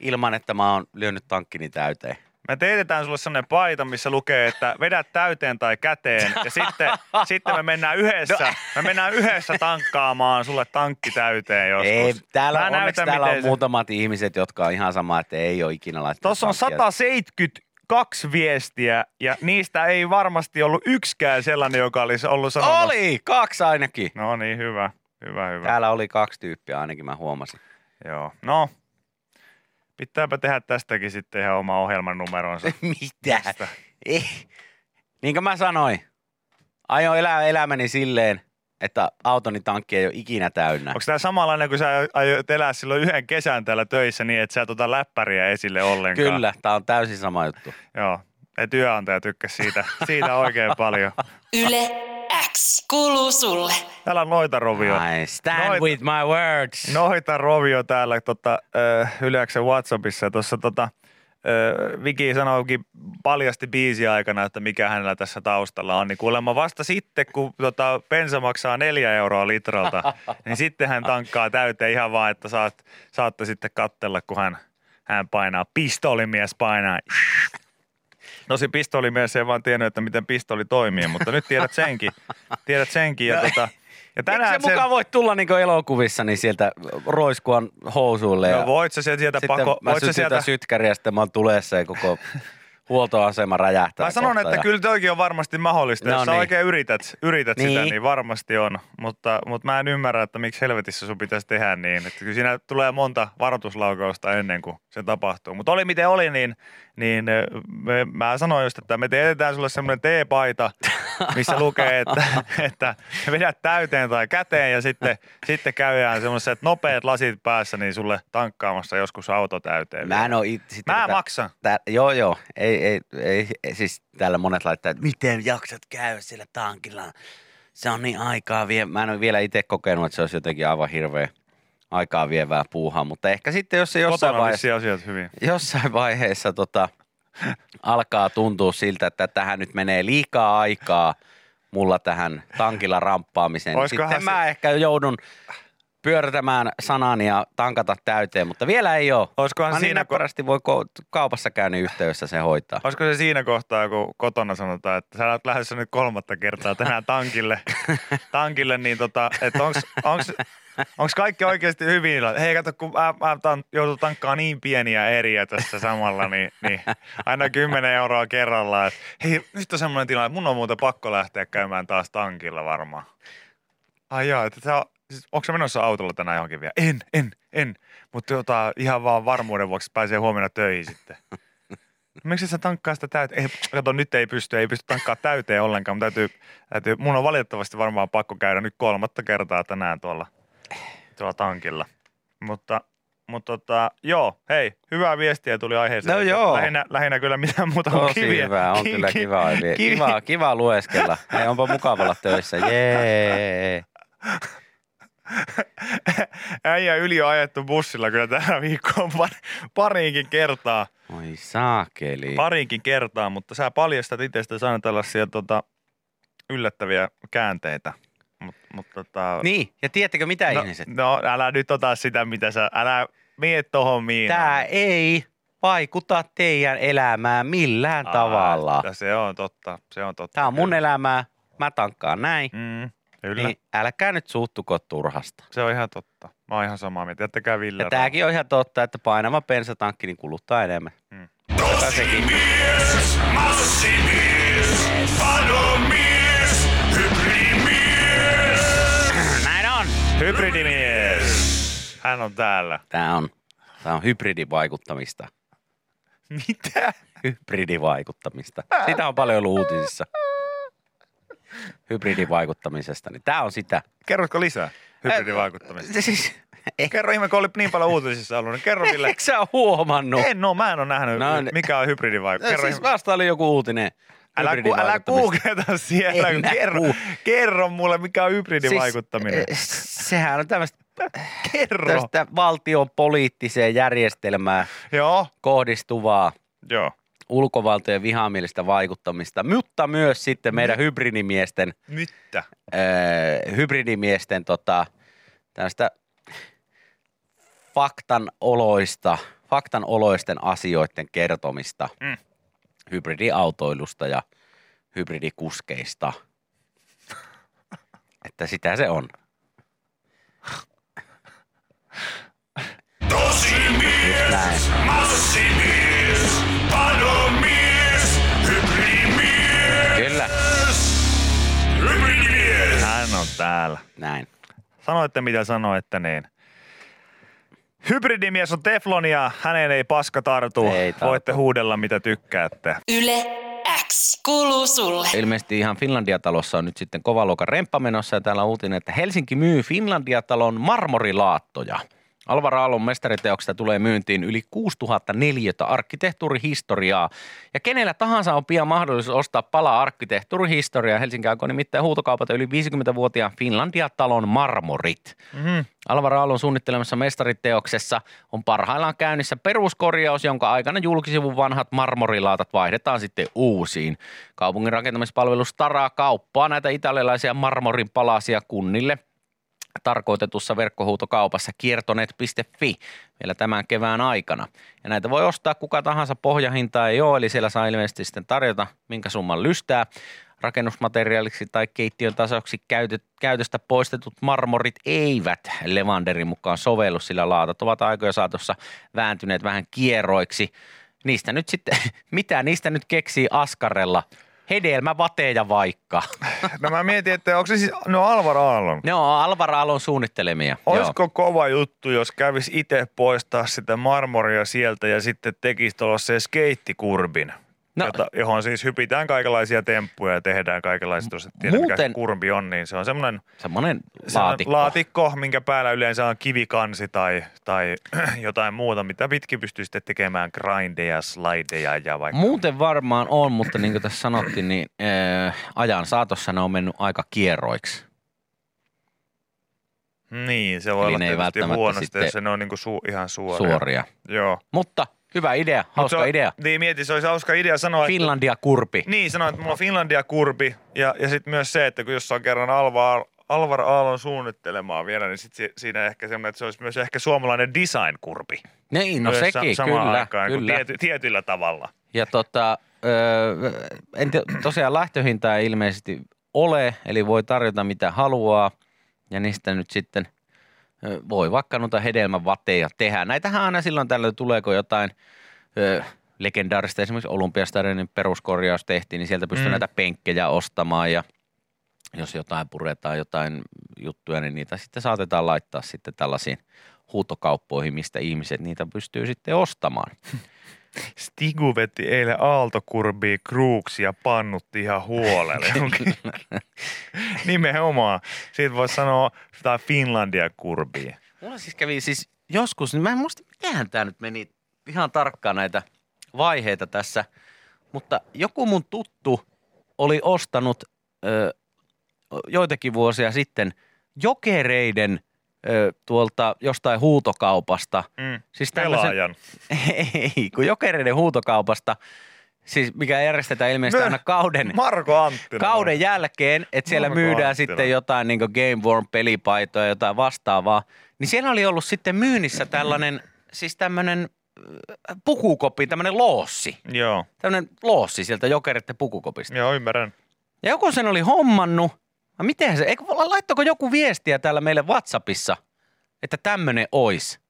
ilman, että mä oon lyönyt tankkini täyteen. Me teetetään sulle sellainen paita, missä lukee, että vedä täyteen tai käteen. Ja sitten, sitten me mennään yhdessä, No. me mennään yhdessä tankkaamaan sulle tankki täyteen joskus. Ei, täällä, onneksi näytän, täällä on se- muutamat ihmiset, jotka on ihan sama, että ei ole ikinä laittanut Tuossa on tankkia. 172 viestiä ja niistä ei varmasti ollut yksikään sellainen, joka olisi ollut sanomassa. Oli, kaksi ainakin. No niin, hyvä, hyvä, hyvä. Täällä oli kaksi tyyppiä ainakin, mä huomasin. Joo, no. Pitääpä tehdä tästäkin sitten ihan oma ohjelman numeronsa. Mitä? Tästä. Ei. Niin kuin mä sanoin, aion elää elämäni silleen, että autoni tankki ei ole ikinä täynnä. Onko tämä samanlainen, kun sä aiot elää silloin yhden kesän täällä töissä niin, että sä et ota läppäriä esille ollenkaan? Kyllä, tää on täysin sama juttu. Joo, ja työnantaja tykkäsi siitä, siitä oikein paljon. Yle kuuluu sulle. Täällä on noita rovio. I stand Noita- with my words. Noita rovio täällä tota, äh, Yleäksen Whatsappissa. Tuossa tota, äh, Viki sanoikin paljasti biisi aikana, että mikä hänellä tässä taustalla on. Niin kuulemma vasta sitten, kun tota, bensa maksaa neljä euroa litralta, niin sitten hän tankkaa täyteen ihan vaan, että saat, saatte sitten kattella, kun hän, hän painaa. Pistolimies painaa. No se pistolimies ei vaan tiennyt, että miten pistoli toimii, mutta nyt tiedät senkin. Tiedät senkin. Ja, No. tota, Ja Eikö tänään se mukaan voi tulla niin elokuvissa niin sieltä roiskuan housuille No voit sä sieltä, pako, mä voit sä sieltä, sytkäriä sitten mä oon tulessa ja koko huoltoasema räjähtää Mä sanon, että ja- kyllä toikin on varmasti mahdollista. No Jos sä niin. oikein yrität, yrität sitä, Niin. niin varmasti on. Mutta, mutta mä en ymmärrä, että miksi helvetissä sun pitäisi tehdä niin. Että kyllä siinä tulee monta varoituslaukausta ennen kuin se tapahtuu. Mutta oli miten oli, niin, niin me, mä sanoin just, että me teetetään sulle semmoinen teepaita, missä lukee, että, että vedät täyteen tai käteen ja sitten, sitten käydään semmoiset nopeat lasit päässä, niin sulle tankkaamassa joskus auto täyteen. Mä en it, sitten, Mä tää- maksan. Tää, joo, joo. Ei, ei, ei, ei, siis täällä monet laittaa, että miten jaksat käydä siellä tankilla. Se on niin aikaa vie. Mä en ole vielä itse kokenut, että se olisi jotenkin aivan hirveä aikaa vievää puuhaa, mutta ehkä sitten jos se jossain Kotona vaiheessa, asiat hyvin. jossain vaiheessa tota, alkaa tuntua siltä, että tähän nyt menee liikaa aikaa mulla tähän tankilla ramppaamiseen. niin Sitten se- mä ehkä joudun pyörtämään sanani ja tankata täyteen, mutta vielä ei ole. Olisikohan Mä niin siinä ko- näppärästi voi ko- kaupassa käynnin yhteydessä se hoitaa. Olisiko se siinä kohtaa, kun kotona sanotaan, että sä olet lähdössä nyt kolmatta kertaa tänään tankille, tankille niin tota, että onks, onks, onks kaikki oikeasti hyvin? Hei kato, kun mä, mä tan, joudun tankkaamaan niin pieniä eriä tässä samalla, niin, niin aina 10 euroa kerrallaan. Hei, nyt on semmoinen tilanne, että mun on muuten pakko lähteä käymään taas tankilla varmaan. Ai jaa, että sä, siis, onko se menossa autolla tänään johonkin vielä? En, en, en. Mutta tota, ihan vaan varmuuden vuoksi pääsee huomenna töihin sitten. Miksi sä tankkaa sitä täyteen? Ei, kato, nyt ei pysty, ei pysty tankkaa täyteen ollenkaan. Mutta täytyy, täytyy, mun on valitettavasti varmaan pakko käydä nyt kolmatta kertaa tänään tuolla, tuolla tankilla. Mutta, mutta tota, joo, hei, hyvää viestiä tuli aiheeseen. No joo. Lähinnä, lähinnä kyllä mitään muuta Tosi kiviä. hyvä, on ki- kyllä ki- kiva, kiva, kivi- kiva, kiva lueskella. Ei, onpa mukava olla töissä, jee. Äijä yli on ajettu bussilla kyllä tällä viikkoon par- pariinkin kertaa. Oi saakeli. Pariinkin kertaa, mutta sä paljastat itsestäsi aina tällaisia tota, yllättäviä käänteitä. Mut, mut, tota, Niin, ja tiedättekö mitä no, ihmiset? no, älä nyt ota sitä, mitä sä, älä mie tohon miin. Tämä ei vaikuta teidän elämään millään tavalla. Se on totta, se on totta. Tämä on mun elämää, mä tankkaan näin, Mm, kyllä, niin älkää nyt suuttuko turhasta. se on ihan totta. Mä oon ihan samaa mieltä. Jättäkää Ville. Ja tääkin on ihan totta, että painava bensatankki niin kuluttaa enemmän. Mm. Massimies, palomies, hybridimies. Näin on. Hybridimies! Hän on täällä. Tämä on, tää on hybridivaikuttamista. Mitä? Hybridivaikuttamista. Sitä on paljon ollut uutisissa. Hybridivaikuttamisesta. Niin tämä on sitä. Kerrotko lisää hybridivaikuttamista? Se siis, eh, Kerro ihme, kun oli niin paljon uutisissa ollut, niin kerro Ville. eikö sä ole huomannut? En oo, mä en oo nähnyt, No, no, mikä on hybridivaikuttamista. Kerro siis vasta oli joku uutinen. Älä, ku, älä googleta siellä, En kerro, goo- kerro mulle, mikä on hybridivaikuttaminen. Siis, eh, sehän on tämmöistä kerro. tästä valtion poliittiseen järjestelmään Joo, kohdistuvaa joo. Ulkovaltojen vihamielistä vaikuttamista, mutta myös sitten meidän hybridimiesten, Mitä? äh, hybridimiesten tota, tämmöistä faktan oloista, faktan oloisten asioiden kertomista Mm. hybridiautoilusta ja hybridikuskeista. Että sitä se on. Täällä. näin. Sanoitte mitä sanoitte, niin. Hybridimies on teflonia, häneen ei paska tartu. Ei tartu. Voitte huudella mitä tykkäätte. Yle X kuuluu sulle. Ilmeisesti ihan Finlandia-talossa on nyt sitten kova luokan remppa menossa ja täällä on uutinen, että Helsinki myy Finlandia-talon marmorilaattoja. Alvar Aallon mestariteoksesta tulee myyntiin yli 6000 neliötä arkkitehtuurihistoriaa. Ja kenellä tahansa on pian mahdollisuus ostaa pala arkkitehtuurihistoriaa. Helsinki aikoo nimittäin huutokaupata yli 50-vuotiaan Finlandia-talon marmorit. Mm-hmm. Alvar Aallon suunnittelemassa mestariteoksessa on parhaillaan käynnissä peruskorjaus, jonka aikana julkisivun vanhat marmorilaatat vaihdetaan sitten uusiin. Kaupungin rakentamispalvelu Stara kauppaa näitä italialaisia marmorin palasia kunnille tarkoitetussa verkkohuutokaupassa kiertonet.fi vielä tämän kevään aikana. Ja näitä voi ostaa kuka tahansa, pohjahinta ei ole, eli siellä saa ilmeisesti sitten tarjota minkä summan lystää. Rakennusmateriaaliksi tai keittiön tasoksi käytöstä poistetut marmorit eivät Levanderin mukaan sovellu, sillä laatat ovat aikoja saatossa vääntyneet vähän kierroiksi. Niistä nyt sitten, mitä niistä nyt keksii askarella? Hedelmä, vateja vaikka. No mä mietin, että onko se siis, no Alvar Aallon. Ne on Alvar Aallon suunnittelemia. Olisiko Joo. kova juttu, jos kävis itse poistaa sitä marmoria sieltä ja sitten tekisi tuollaisen skeittikurbin, No. jota, johon siis hypitään kaikenlaisia temppuja ja tehdään kaikenlaisia, jos et tiedä mikä Muuten- se kurbi on, niin se on semmoinen Semmoinen laatikko. laatikko. minkä päällä yleensä on kivikansi tai, tai jotain muuta, mitä pitkin pystyy sitten tekemään grindeja, slideja ja vaikka... Muuten varmaan on, mutta niin kuin tässä sanottiin, niin äh, ajan saatossa ne on mennyt aika kierroiksi. Niin, se voi Eli olla ne ei tietysti välttämättä huonosti, sitten jos se ne on niinku su- ihan suoria. Suoria. Joo. Mutta hyvä idea, hauska se idea. Niin, mieti, se olisi hauska idea sanoa, että Finlandia kurpi. Niin, sanoin, että mulla on Finlandia kurbi ja, ja sitten myös se, että kun jos on kerran Alvar, Alvar Aallon suunnittelemaa vielä, niin sit si- siinä ehkä semmoinen, että se olisi myös ehkä suomalainen design-kurbi. Niin, no Myös sekin, sa- kyllä, aikaan, kyllä. Tiety, tietyllä tavalla. Ja tota, öö, en te, tosiaan lähtöhintaa ei ilmeisesti ole, eli voi tarjota mitä haluaa. Ja niistä nyt sitten voi vaikka noita hedelmävateja tehdä. Näitähän aina silloin tällöin tuleeko jotain ö, legendaarista, esimerkiksi Olympiastadionin peruskorjaus tehtiin, niin sieltä pystyy Mm. näitä penkkejä ostamaan ja jos jotain puretaan, jotain juttuja, niin niitä sitten saatetaan laittaa sitten tällaisiin huutokauppoihin, mistä ihmiset niitä pystyy sitten ostamaan. Stigu veti eilen aaltokurbiin kruuksi ja pannutti ihan huolelle. Nimenomaan. Siitä voisi sanoa jotain Finlandia kurbiin. Mulla siis kävi siis joskus, niin mä en muista, mitenhän tämä nyt meni ihan tarkkaan näitä vaiheita tässä, mutta joku mun tuttu oli ostanut ö, joitakin vuosia sitten jokereiden ö, tuolta jostain huutokaupasta. Mm. Siis tämmösen- Pelaajan. Ei, kun jokereiden huutokaupasta, siis mikä järjestetään ilmeisesti aina kauden, Marko Anttinen. kauden jälkeen, että siellä Marko myydään Anttila. sitten jotain niin Game Worm pelipaitoja ja jotain vastaavaa, niin siellä oli ollut sitten myynnissä tällainen, siis tämmöinen pukukopi, tämmöinen loossi. Joo, Tämmöinen loossi sieltä jokeritten pukukopista. joo ymmärrän. Ja joku sen oli hommannut. No miten se, eikö, laittako joku viestiä täällä meille WhatsAppissa, että tämmöinen ois?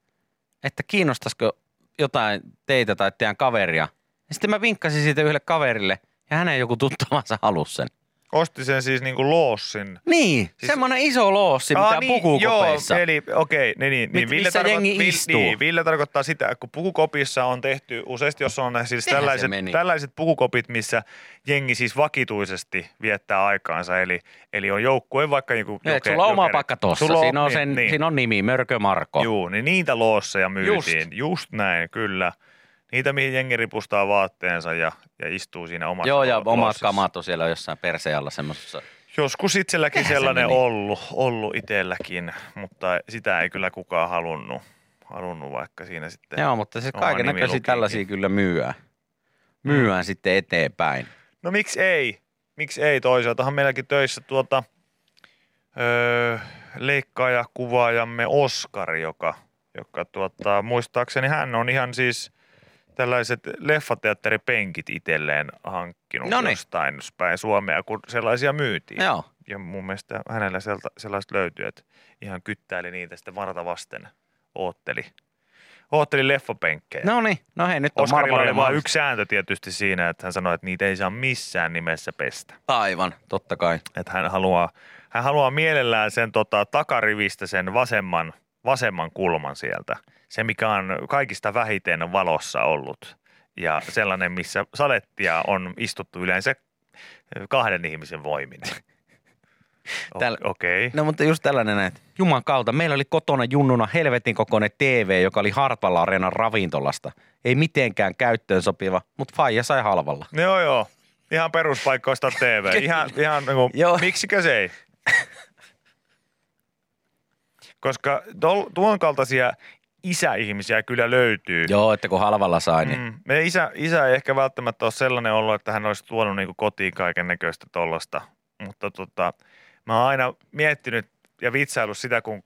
Että kiinnostaisiko jotain teitä tai teidän kaveria? Ja sitten mä vinkkasin siitä yhdelle kaverille ja hänen joku tuttavansa halusi sen. Osti sen siis niinku loossin. Niin, siis, semmoinen iso loossi, mitä on pukukopeissa. Joo, eli okei, niin, niin, niin, Mit- Ville, missä jengi Ville- niin, Ville tarkoittaa sitä, että kun pukukopissa on tehty, useasti jos on siis tällaiset, tällaiset pukukopit, missä jengi siis vakituisesti viettää aikaansa, eli, eli on joukkue vaikka joku Niin, että sulla on oma paikka tossa. Sulla Siinä on, niin, sen, niin. siinä on nimi, Mörkö Marko. Juu, niin niitä loosseja myytiin. Just. Just näin, kyllä. Niitä, mihin jengi ripustaa vaatteensa ja, ja istuu siinä omassa Joo, ja lo- omat kamat on siellä jossain persealla semmoisessa. Joskus itselläkin Mitenhän se sellainen meni? ollut, ollut itselläkin, mutta sitä ei kyllä kukaan halunnut, halunnut vaikka siinä sitten. Joo, mutta se kaiken näköisiä tällaisia kyllä myyään. Myyään sitten eteenpäin. No miksi ei? Miksi ei toisaaltahan meilläkin töissä tuota öö, leikkaaja kuvaajamme Oskari, joka, joka tuota, muistaakseni hän on ihan siis tällaiset leffateatteripenkit itselleen hankkinut Noniin. jostain päin Suomea, kun sellaisia myytiin. Joo. Ja mun mielestä hänellä sellaiset löytyy, että ihan kyttäili niitä sitten varta vasten ootteli. Ootteli leffapenkkejä. No niin, no hei nyt on Oskarilla oli vain yksi sääntö tietysti siinä, että hän sanoi, että niitä ei saa missään nimessä pestä. Aivan, totta kai. Että hän haluaa, hän haluaa mielellään sen tota, takarivistä sen vasemman, vasemman kulman sieltä. Se, mikä on kaikista vähiten valossa ollut. Ja sellainen, missä salettia on istuttu yleensä kahden ihmisen voimin. O- Täällä- Okei. Okay. No mutta just tällainen, että juman kautta, meillä oli kotona junnuna helvetin kokoinen TV, joka oli Hartwall Areenan ravintolasta. Ei mitenkään käyttöön sopiva, mutta faija sai halvalla. No Joo, joo. Ihan peruspaikkoista TV. Ihan, ihan niin kuin, Joo. miksikö se ei? Koska tol, tuon kaltaisia isäihmisiä kyllä löytyy. Joo, että kun halvalla sai, niin Mm. Meidän isä, isä ei ehkä välttämättä ole sellainen ollut, että hän olisi tuonut niinku kotiin kaiken näköistä tollasta. Mutta tota, mä oon aina miettinyt ja vitsaillut sitä, kun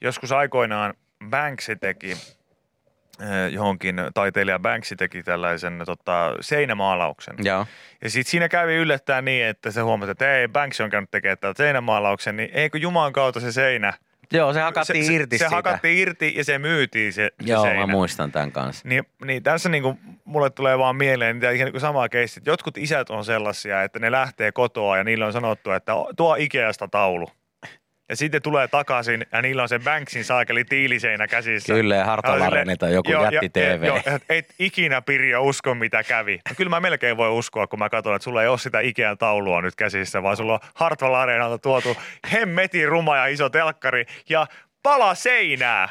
joskus aikoinaan Banksy teki eh, johonkin taiteilija Banksy teki tällaisen tota, seinämaalauksen. Joo. Ja sitten siinä kävi yllättäen niin, että se huomasi, että ei, Banksy on käynyt tekemään tätä seinämaalauksen, niin eikö Jumalan kautta se seinä. Joo, se hakattiin se, irti se, se hakattiin irti ja se myytiin se, se Joo, seinä. mä muistan tämän kanssa. Niin, niin tässä niinku, mulle tulee vaan mieleen niitä ihan niinku samaa keissi. että Jotkut isät on sellaisia, että ne lähtee kotoa ja niille on sanottu, että tuo Ikeasta taulu. Ja sitten tulee takaisin ja niillä on se Banksin saakeli tiiliseinä käsissä. Kyllä, ja silleen, on joku joo, jätti ja- TV. Joo, et, et ikinä Pirjo usko mitä kävi. No, kyllä mä melkein voi uskoa, kun mä katson, että sulla ei ole sitä Ikean taulua nyt käsissä, vaan sulla on Hartwall Areenalta tuotu hemmetin ruma ja iso telkkari ja pala seinää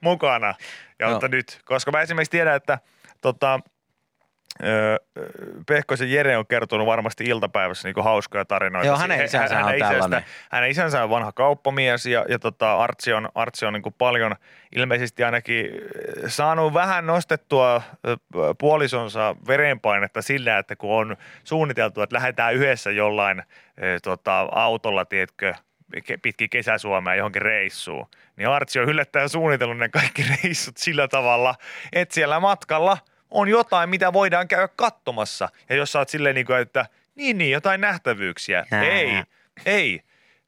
mukana. Ja mutta nyt, koska mä esimerkiksi tiedän, että tota, Öö, Pehkosen Jere on kertonut varmasti iltapäivässä niin hauskoja tarinoita. Joo, hänen isänsä on isästä- tällainen. hänen isänsä on vanha kauppamies ja, ja tota, Artsi on, Artsi on niin kuin paljon ilmeisesti ainakin saanut vähän nostettua puolisonsa verenpainetta sillä, että kun on suunniteltu, että lähdetään yhdessä jollain tota, autolla, tiedätkö, pitkin kesäsuomea johonkin reissuun, niin Artsi on yllättäen suunnitellut ne kaikki reissut sillä tavalla, että siellä matkalla on jotain, mitä voidaan käydä katsomassa. Ja jos sä oot silleen niin kuin, että niin, niin, jotain nähtävyyksiä. Ää. Ei, ei.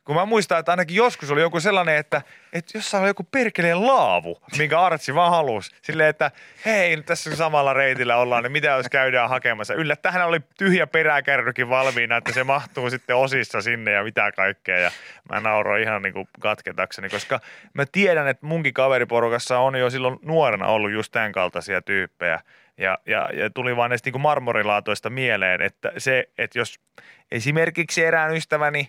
Kun mä muistan, että ainakin joskus oli joku sellainen, että, että jossain oli joku perkeleen laavu, minkä Artsi vaan halusi. Silleen, että hei, nyt tässä samalla reitillä ollaan, niin mitä jos käydään hakemassa. Yllättäen oli tyhjä peräkärrykin valmiina, että se mahtuu sitten osissa sinne ja mitä kaikkea. Ja mä nauroin ihan niin kuin katketakseni, koska mä tiedän, että munkin kaveriporukassa on jo silloin nuorena ollut just tämän kaltaisia tyyppejä. Ja, ja, ja tuli vaan näistä niin marmorilaatoista mieleen, että se, että jos esimerkiksi erään ystäväni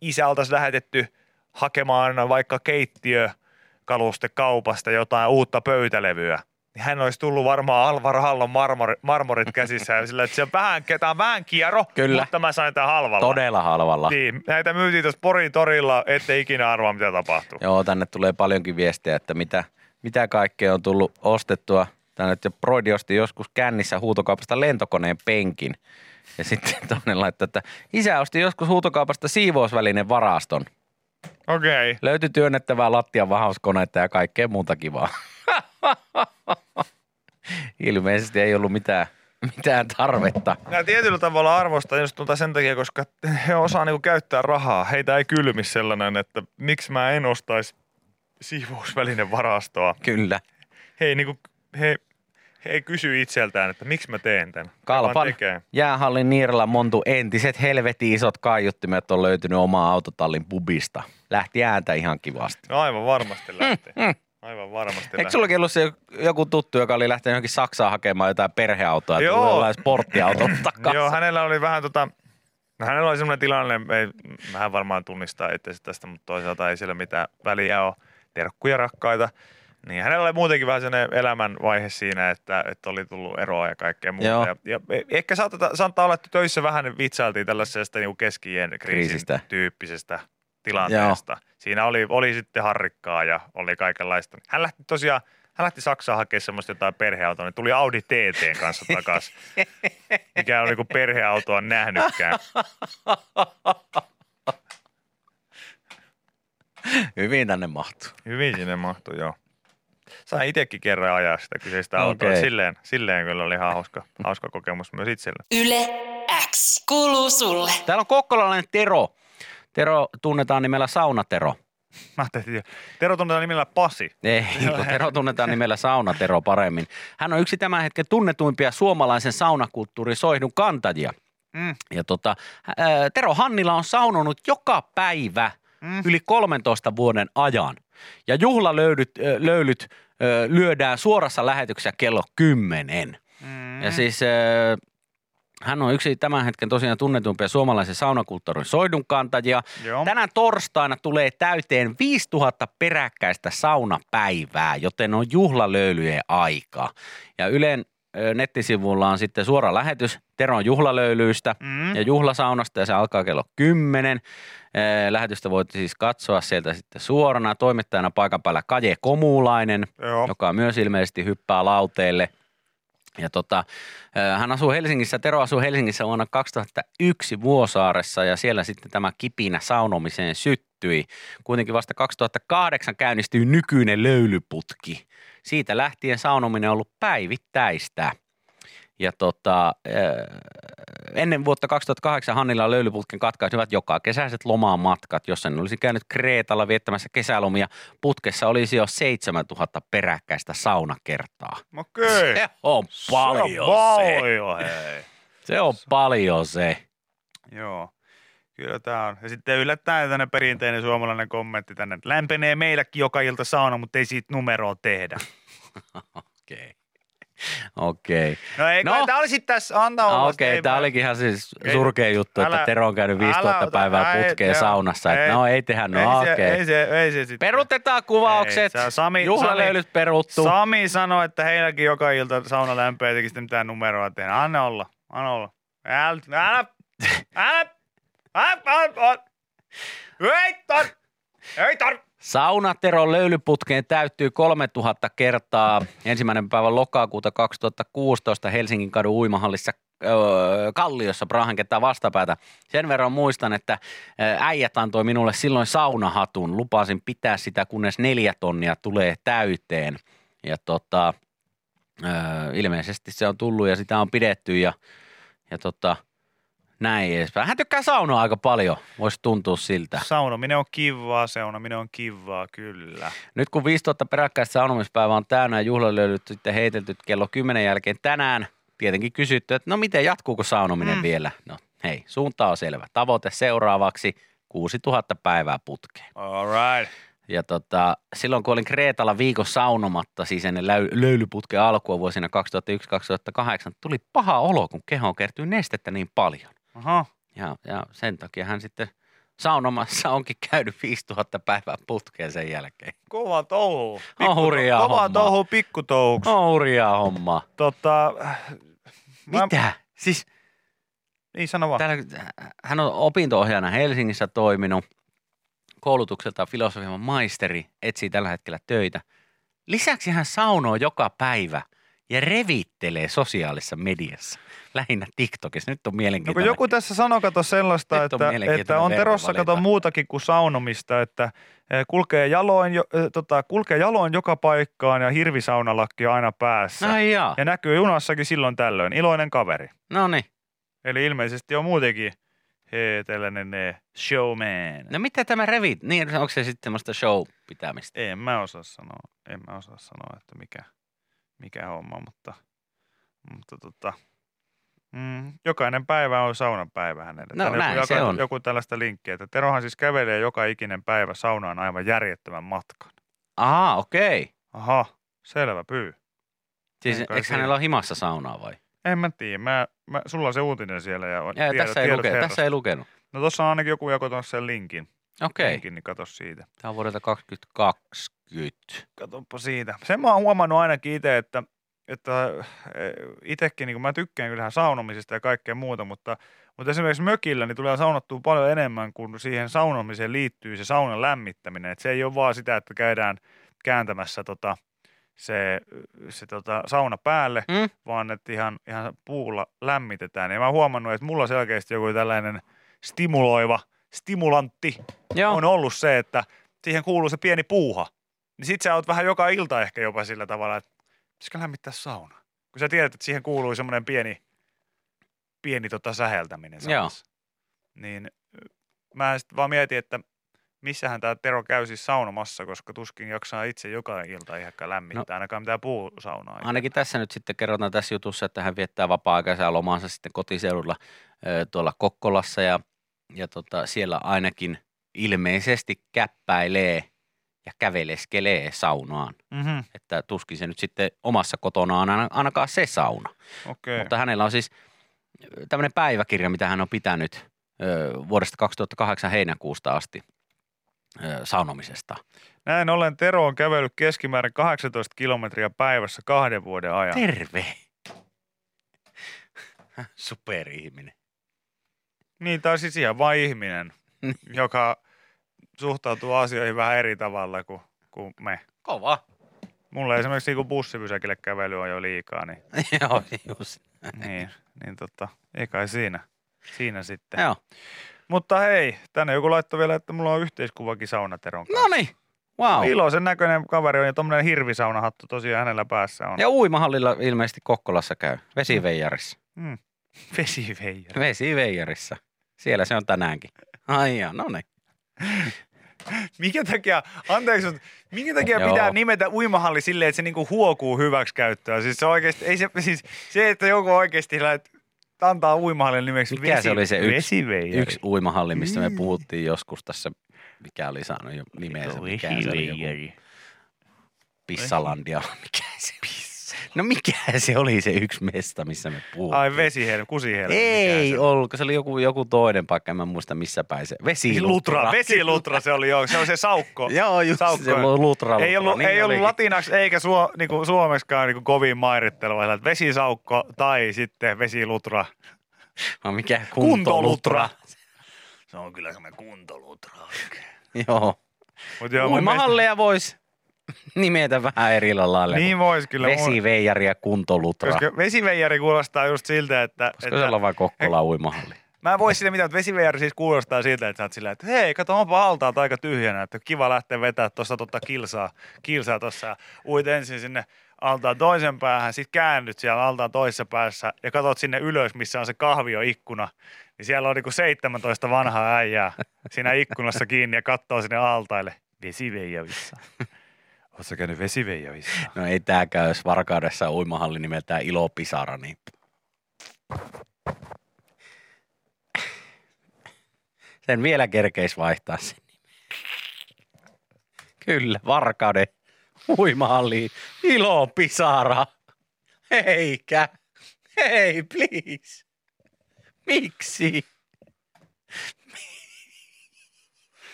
isä oltaisiin lähetetty hakemaan vaikka keittiökalustekaupasta jotain uutta pöytälevyä, niin hän olisi tullut varmaan Alvar Hallon marmori, marmorit käsissä ja sillä, että se on vähän, tämä on vähän kiero, Kyllä. mutta mä sain tämän halvalla. Todella halvalla. Niin, näitä myytiin tuossa Porin torilla, ettei ikinä arvaa, mitä tapahtuu. Joo, tänne tulee paljonkin viestejä, että mitä, mitä kaikkea on tullut ostettua. Tänne nyt jo Broidi osti joskus kännissä huutokaupasta lentokoneen penkin. Ja sitten toinen laittoi, että isä osti joskus huutokaupasta siivousvälinen varaston. Okei. Okay. Löytyi työnnettävää lattian vahauskoneita ja kaikkea muuta kivaa. Ilmeisesti ei ollut mitään, mitään tarvetta. Mä tietyllä tavalla arvostan just tuota sen takia, koska he osaa niinku käyttää rahaa. Heitä ei kylmi sellainen, että miksi mä en ostaisi siivousvälinen varastoa. Kyllä. He ei, niinku, he, he ei kysy itseltään, että miksi mä teen tämän. Kalpan jäähallin Niirala Montu entiset helvetin isot kaiuttimet on löytynyt omaa autotallin pubista. Lähti ääntä ihan kivasti. No aivan varmasti lähtee. Aivan varmasti Eikö sullakin ollut se joku tuttu, joka oli lähtenyt johonkin Saksaan hakemaan jotain perheautoa ja Joo. jollain sporttiauton takaisin? Joo, hänellä oli vähän tota, no hänellä oli semmoinen tilanne, ei, vähän varmaan tunnistaa itse tästä, mutta toisaalta ei siellä mitään väliä ole. Terkkuja rakkaita. Niin hänellä oli muutenkin vähän sellainen elämänvaihe siinä, että, että oli tullut eroa ja kaikkea muuta. Joo. Ja, ja, ehkä saattaa, saattaa olla, että töissä vähän vitsailtiin tällaisesta niin keski kriisin Kriisistä. tyyppisestä tilanteesta. Siinä oli, oli sitten harrikkaa ja oli kaikenlaista. Hän lähti tosiaan, hän lähti Saksaan hakemaan semmoista jotain perheautoa, niin tuli Audi TT kanssa takaisin. Mikä oli kuin perheautoa nähnytkään. Hyvin tänne mahtuu. Hyvin sinne mahtui, joo. Sain itsekin kerran ajaa sitä kyseistä autoa. Okei. Silleen, silleen kyllä oli ihan hauska, hauska kokemus myös itselle. Yle X kuuluu sulle. Täällä on kokkolalainen Tero. Tero tunnetaan nimellä Saunatero. Mä että Tero tunnetaan nimellä Pasi. Ei, kun Tero tunnetaan nimellä Saunatero paremmin. Hän on yksi tämän hetken tunnetuimpia suomalaisen saunakulttuurin soihdun kantajia. Mm. Ja tota, ää, Tero Hannila on saunonut joka päivä Mm. yli 13 vuoden ajan. Ja juhlalöylyt ö, löylyt, lyödään suorassa lähetyksessä kello 10. Mm. Ja siis hän on yksi tämän hetken tosiaan tunnetumpia suomalaisen saunakulttuurin soihdunkantajia. Joo. Tänään torstaina tulee täyteen 5000 peräkkäistä saunapäivää, joten on juhlalöylyjen aika. Ja Ylen nettisivulla on sitten suora lähetys Teron juhlalöylyistä Mm. ja juhlasaunasta ja se alkaa kello 10. Ö, Lähetystä voitte siis katsoa sieltä sitten suorana. Toimittajana paikan päällä Kaje Komulainen, Joo. joka myös ilmeisesti hyppää lauteelle. Ja tota, hän asuu Helsingissä, Tero asuu Helsingissä vuonna 2001 Vuosaaressa ja siellä sitten tämä kipinä saunomiseen syttyi. Kuitenkin vasta 2008 käynnistyi nykyinen löylyputki. Siitä lähtien saunominen on ollut päivittäistä. Ja tota, ö, ennen vuotta 2008 Hannilla löylyputken katkaisivat joka kesäiset lomamatkat, jos sen olisi käynyt Kreetalla viettämässä kesälomia. Putkessa olisi jo 7000 peräkkäistä saunakertaa. Okei. Se on paljon Se on se. paljon, hei. Se on paljon se. Joo. Kyllä tämä on. Ja sitten yllättäen tänne perinteinen suomalainen kommentti tänne, että lämpenee meilläkin joka ilta sauna, mutta ei siitä numeroa tehdä. Okei. Okei. No ei, No. no. tämä oli sitten tässä, antaa olla. Okei, ei tämä mä- olikin ihan siis Ei- surkea juttu, että älä- Tero on käynyt älä 5000 ota- päivää ei, putkeen joo. saunassa. Että no ei tehdä, no ei okei. ei, se, ei se sitten. Perutetaan kuvaukset, Ei, Sami- juhlalöylyt peruttu. Sami sanoi, että heilläkin joka ilta sauna lämpöä eikä sitten mitään numeroa tehdä. Anna olla, anna olla. Älä, älä, älä, älä, älä, älä. Ei tar, ei tar. Saunateron löylyputkeen täyttyy 3000 kertaa ensimmäinen päivä lokakuuta 2016 Helsingin kadun uimahallissa Kalliossa Brahankettaa vastapäätä. Sen verran muistan, että äijät antoi minulle silloin saunahatun. Lupasin pitää sitä, kunnes neljä tonnia tulee täyteen. Ja tota, ilmeisesti se on tullut ja sitä on pidetty ja, ja tota, näin edespäin. Hän tykkää saunoa aika paljon, voisi tuntua siltä. Saunominen on kivaa, saunominen on kivaa, kyllä. Nyt kun 5000 peräkkäistä saunomispäivää on täynnä ja juhlalöylyt sitten heitelty kello 10 jälkeen tänään, tietenkin kysytty, että no miten jatkuuko saunominen mm. vielä? No hei, suunta on selvä. Tavoite seuraavaksi 6000 päivää putkeen. All right. Ja tota, silloin kun olin Kreetalla viikon saunomatta, siis ennen löy- löylyputken alkua vuosina 2001-2008, tuli paha olo, kun kehoon kertyi nestettä niin paljon. Aha. Ja, ja sen takia hän sitten saunomassa onkin käynyt 5000 päivää putkeen sen jälkeen. Kova touhu. On hurjaa Kova hommaa. touhu pikkutouhuksi. On hurjaa hommaa. Tota, mä- Mitä? Siis Niin sano vaan. täällä, hän on opinto-ohjaajana Helsingissä toiminut, koulutukselta filosofian maisteri, etsii tällä hetkellä töitä. Lisäksi hän saunoo joka päivä ja revittelee sosiaalisessa mediassa, lähinnä TikTokissa. Nyt on No kun mielenkiintoinen. joku tässä sanoi, kato sellaista, Nyt on että, mielenkiintoinen että on Terossa kato muutakin kuin saunomista, että eh, kulkee jaloin, jo, eh, tota, kulkee jaloin joka paikkaan ja hirvisaunalakki on aina päässä. Jaa. Ja näkyy junassakin silloin tällöin. Iloinen kaveri. No niin. Eli ilmeisesti on muutenkin he, tällainen eh, showman. No mitä tämä revit? Niin, onko se sitten semmoista show-pitämistä? En mä osaa sanoa, en mä osaa sanoa, että mikä, mikä homma, mutta, mutta tota, mm, jokainen päivä on saunan päivä hänelle. No Tänne näin joku, se joku, on. joku tällaista linkkiä, että Terohan siis kävelee joka ikinen päivä saunaan aivan järjettömän matkan. Aa, okei. Aha, selvä pyy. Siis kai eikö hänellä ole himassa saunaa vai? En mä tiedä, mä, mä, sulla on se uutinen siellä ja, Ja, tiedot- tässä, ei luke, herrasta. tässä ei lukenut. No tossa on ainakin joku jako tuossa sen linkin, Okei. linkin, niin kato siitä. Tämä on vuodelta 2020. Katoppa siitä. Sen mä oon huomannut ainakin itse, että, että itsekin, niin mä tykkään kyllähän saunomisesta ja kaikkea muuta, mutta, mutta esimerkiksi mökillä niin tulee saunottua paljon enemmän, kun siihen saunomiseen liittyy se saunan lämmittäminen. Et se ei ole vaan sitä, että käydään kääntämässä tota, se, se tota, sauna päälle, Mm? vaan että ihan, ihan puulla lämmitetään. Ja mä oon huomannut, että mulla selkeästi joku tällainen stimuloiva, stimulantti Joo. on ollut se, että siihen kuuluu se pieni puuha. Niin sit sä oot vähän joka ilta ehkä jopa sillä tavalla, että pitäisikö lämmittää sauna. Kun sä tiedät, että siihen kuuluu semmoinen pieni, pieni tota säheltäminen Joo. samassa. Niin ö, mä sitten vaan mietin, että missähän tämä Tero käy siis saunomassa, koska tuskin jaksaa itse joka ilta ehkä lämmittää, no, ainakaan mitään puusaunaa. Ainakin tässä nyt sitten kerrotaan tässä jutussa, että hän viettää vapaa-aikaisen lomansa sitten kotiseudulla tuolla Kokkolassa ja, ja tota, siellä ainakin ilmeisesti käppäilee ja käveleskelee saunaan. Mm-hmm. Että tuskin se nyt sitten omassa kotonaan aina- ainakaan se sauna. Okei. Mutta hänellä on siis tämmöinen päiväkirja, mitä hän on pitänyt ö, vuodesta 2008 heinäkuusta asti ö, saunomisesta. Näin ollen Tero on kävellyt keskimäärin 18 kilometriä päivässä kahden vuoden ajan. Terve! Superihminen. Niin, tai siis ihan vain ihminen, joka suhtautuu asioihin vähän eri tavalla kuin, kuin me. Kova. Mulle esimerkiksi niin bussipysäkille kävely on jo liikaa, niin, Joo, just. niin, niin tota, ei kai siinä. Siinä sitten. Joo. Mutta hei, tänne joku laittoi vielä, että mulla on yhteiskuvakin saunateron kanssa. No niin. Wow. Iloisen näköinen kaveri on ja tommonen hirvisaunahattu tosiaan hänellä päässä on. Ja uimahallilla ilmeisesti Kokkolassa käy. Vesiveijarissa. Mm. Vesiveijari. Vesiveijarissa. Siellä se on tänäänkin. Ai no niin. Minkä takia, anteeksi, mutta minkä takia Joo. pitää nimetä uimahalli silleen, että se niinku huokuu hyväksikäyttöä? Siis se oikeasti, ei se, siis se, että joku oikeasti lait, antaa uimahallin nimeksi Mikä vesi, se oli se yksi, yksi uimahalli, mistä me puhuttiin joskus tässä, mikä oli saanut jo nimensä, mikä se oli joku Pissalandia, mikä se No mikä se oli se yksi mesta, missä me puhuttiin? Ai vesihelmi, kusihelmi. Ei ollut, se oli joku, joku toinen paikka, en mä muista missä päin se. Vesilutra, Vesilutra. vesilutra se oli joo, se on se saukko. Joo, just Saukko. se oli lutra, Ei ollut, lutra, ei ollut olikin. latinaksi eikä suo, niinku suomeksikaan niinku kovin mairittelua, että vesisaukko tai sitten vesilutra. No, mikä Kuntolutra. kuntolutra. Se on kyllä semmoinen kuntolutra oikein. Joo. Mut joo, Uimahalleja voisi nimetä vähän eri lailla. Niin vois kyllä. Vesiveijari ja kuntolutra. Koska vesiveijari kuulostaa just siltä, että... Olisiko että se olla vai Kokkola uimahalli? Mä en voi sille mitään, mutta vesiveijari siis kuulostaa siltä, että sä oot sillä, että hei, kato, onpa altaat aika tyhjänä, että kiva lähteä vetää tuossa tota kilsaa, kilsaa tuossa ja uit ensin sinne altaan toisen päähän, sit käännyt siellä altaan toisessa päässä ja katsot sinne ylös, missä on se kahvioikkuna, niin siellä on niinku 17 vanhaa äijää siinä ikkunassa kiinni ja katsoo sinne altaille. Vesiveijavissa. Oletko käynyt vesiveijavissa? No ei tääkään, jos Varkaudessa uimahalli nimeltään Ilo Pisara, niin... Sen vielä kerkeis vaihtaa sen. Kyllä, Varkauden uimahalli Ilo Pisara. Eikä. Hei, please. Miksi?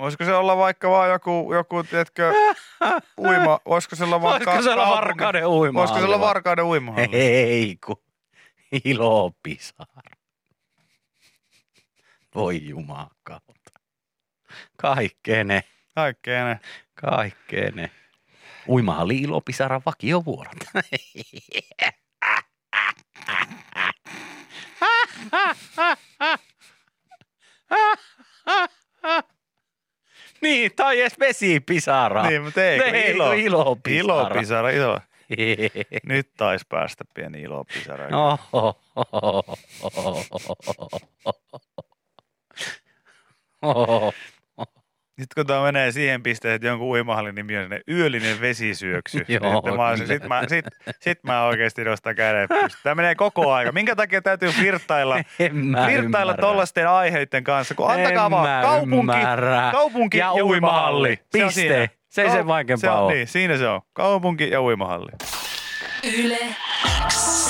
Voisiko se olla vaikka vaan joku, joku tiedätkö, uima, voisiko se olla vaan Voisiko se olla Varkauden uimahalli Voisiko se olla? Varkauden uimahalli? Ei ku. Ilo Pisara. Voi jumakauta. Kaikkea ne, Kaikkea ne. kaikkea ne. Uimahalli Ilo Pisara vakiovuorot. niin, tai edes vesipisara. Niin, mutta ei, kun Ei, ilo. ilopisara. Ilopisara, ilo. Nyt taisi päästä pieni ilopisara. Oho. Sitten kun tämä menee siihen pisteeseen, että jonkun uimahallin nimi on sinne yöllinen vesisyöksy, Joo, niin että mä, kyllä. sit, mä, sit, sit mä oikeasti nostan kädet pystyyn. Tämä menee koko aika. Minkä takia täytyy flirttailla ymmärrä. tollaisten aiheiden kanssa, kun antakaa vaan kaupunki, ymmärrä. kaupunki ja, Ja uimahalli. Se Piste. siinä. Se ei sen vaikeampaa se on, ole. Niin, siinä se on. Kaupunki ja uimahalli. Yle X.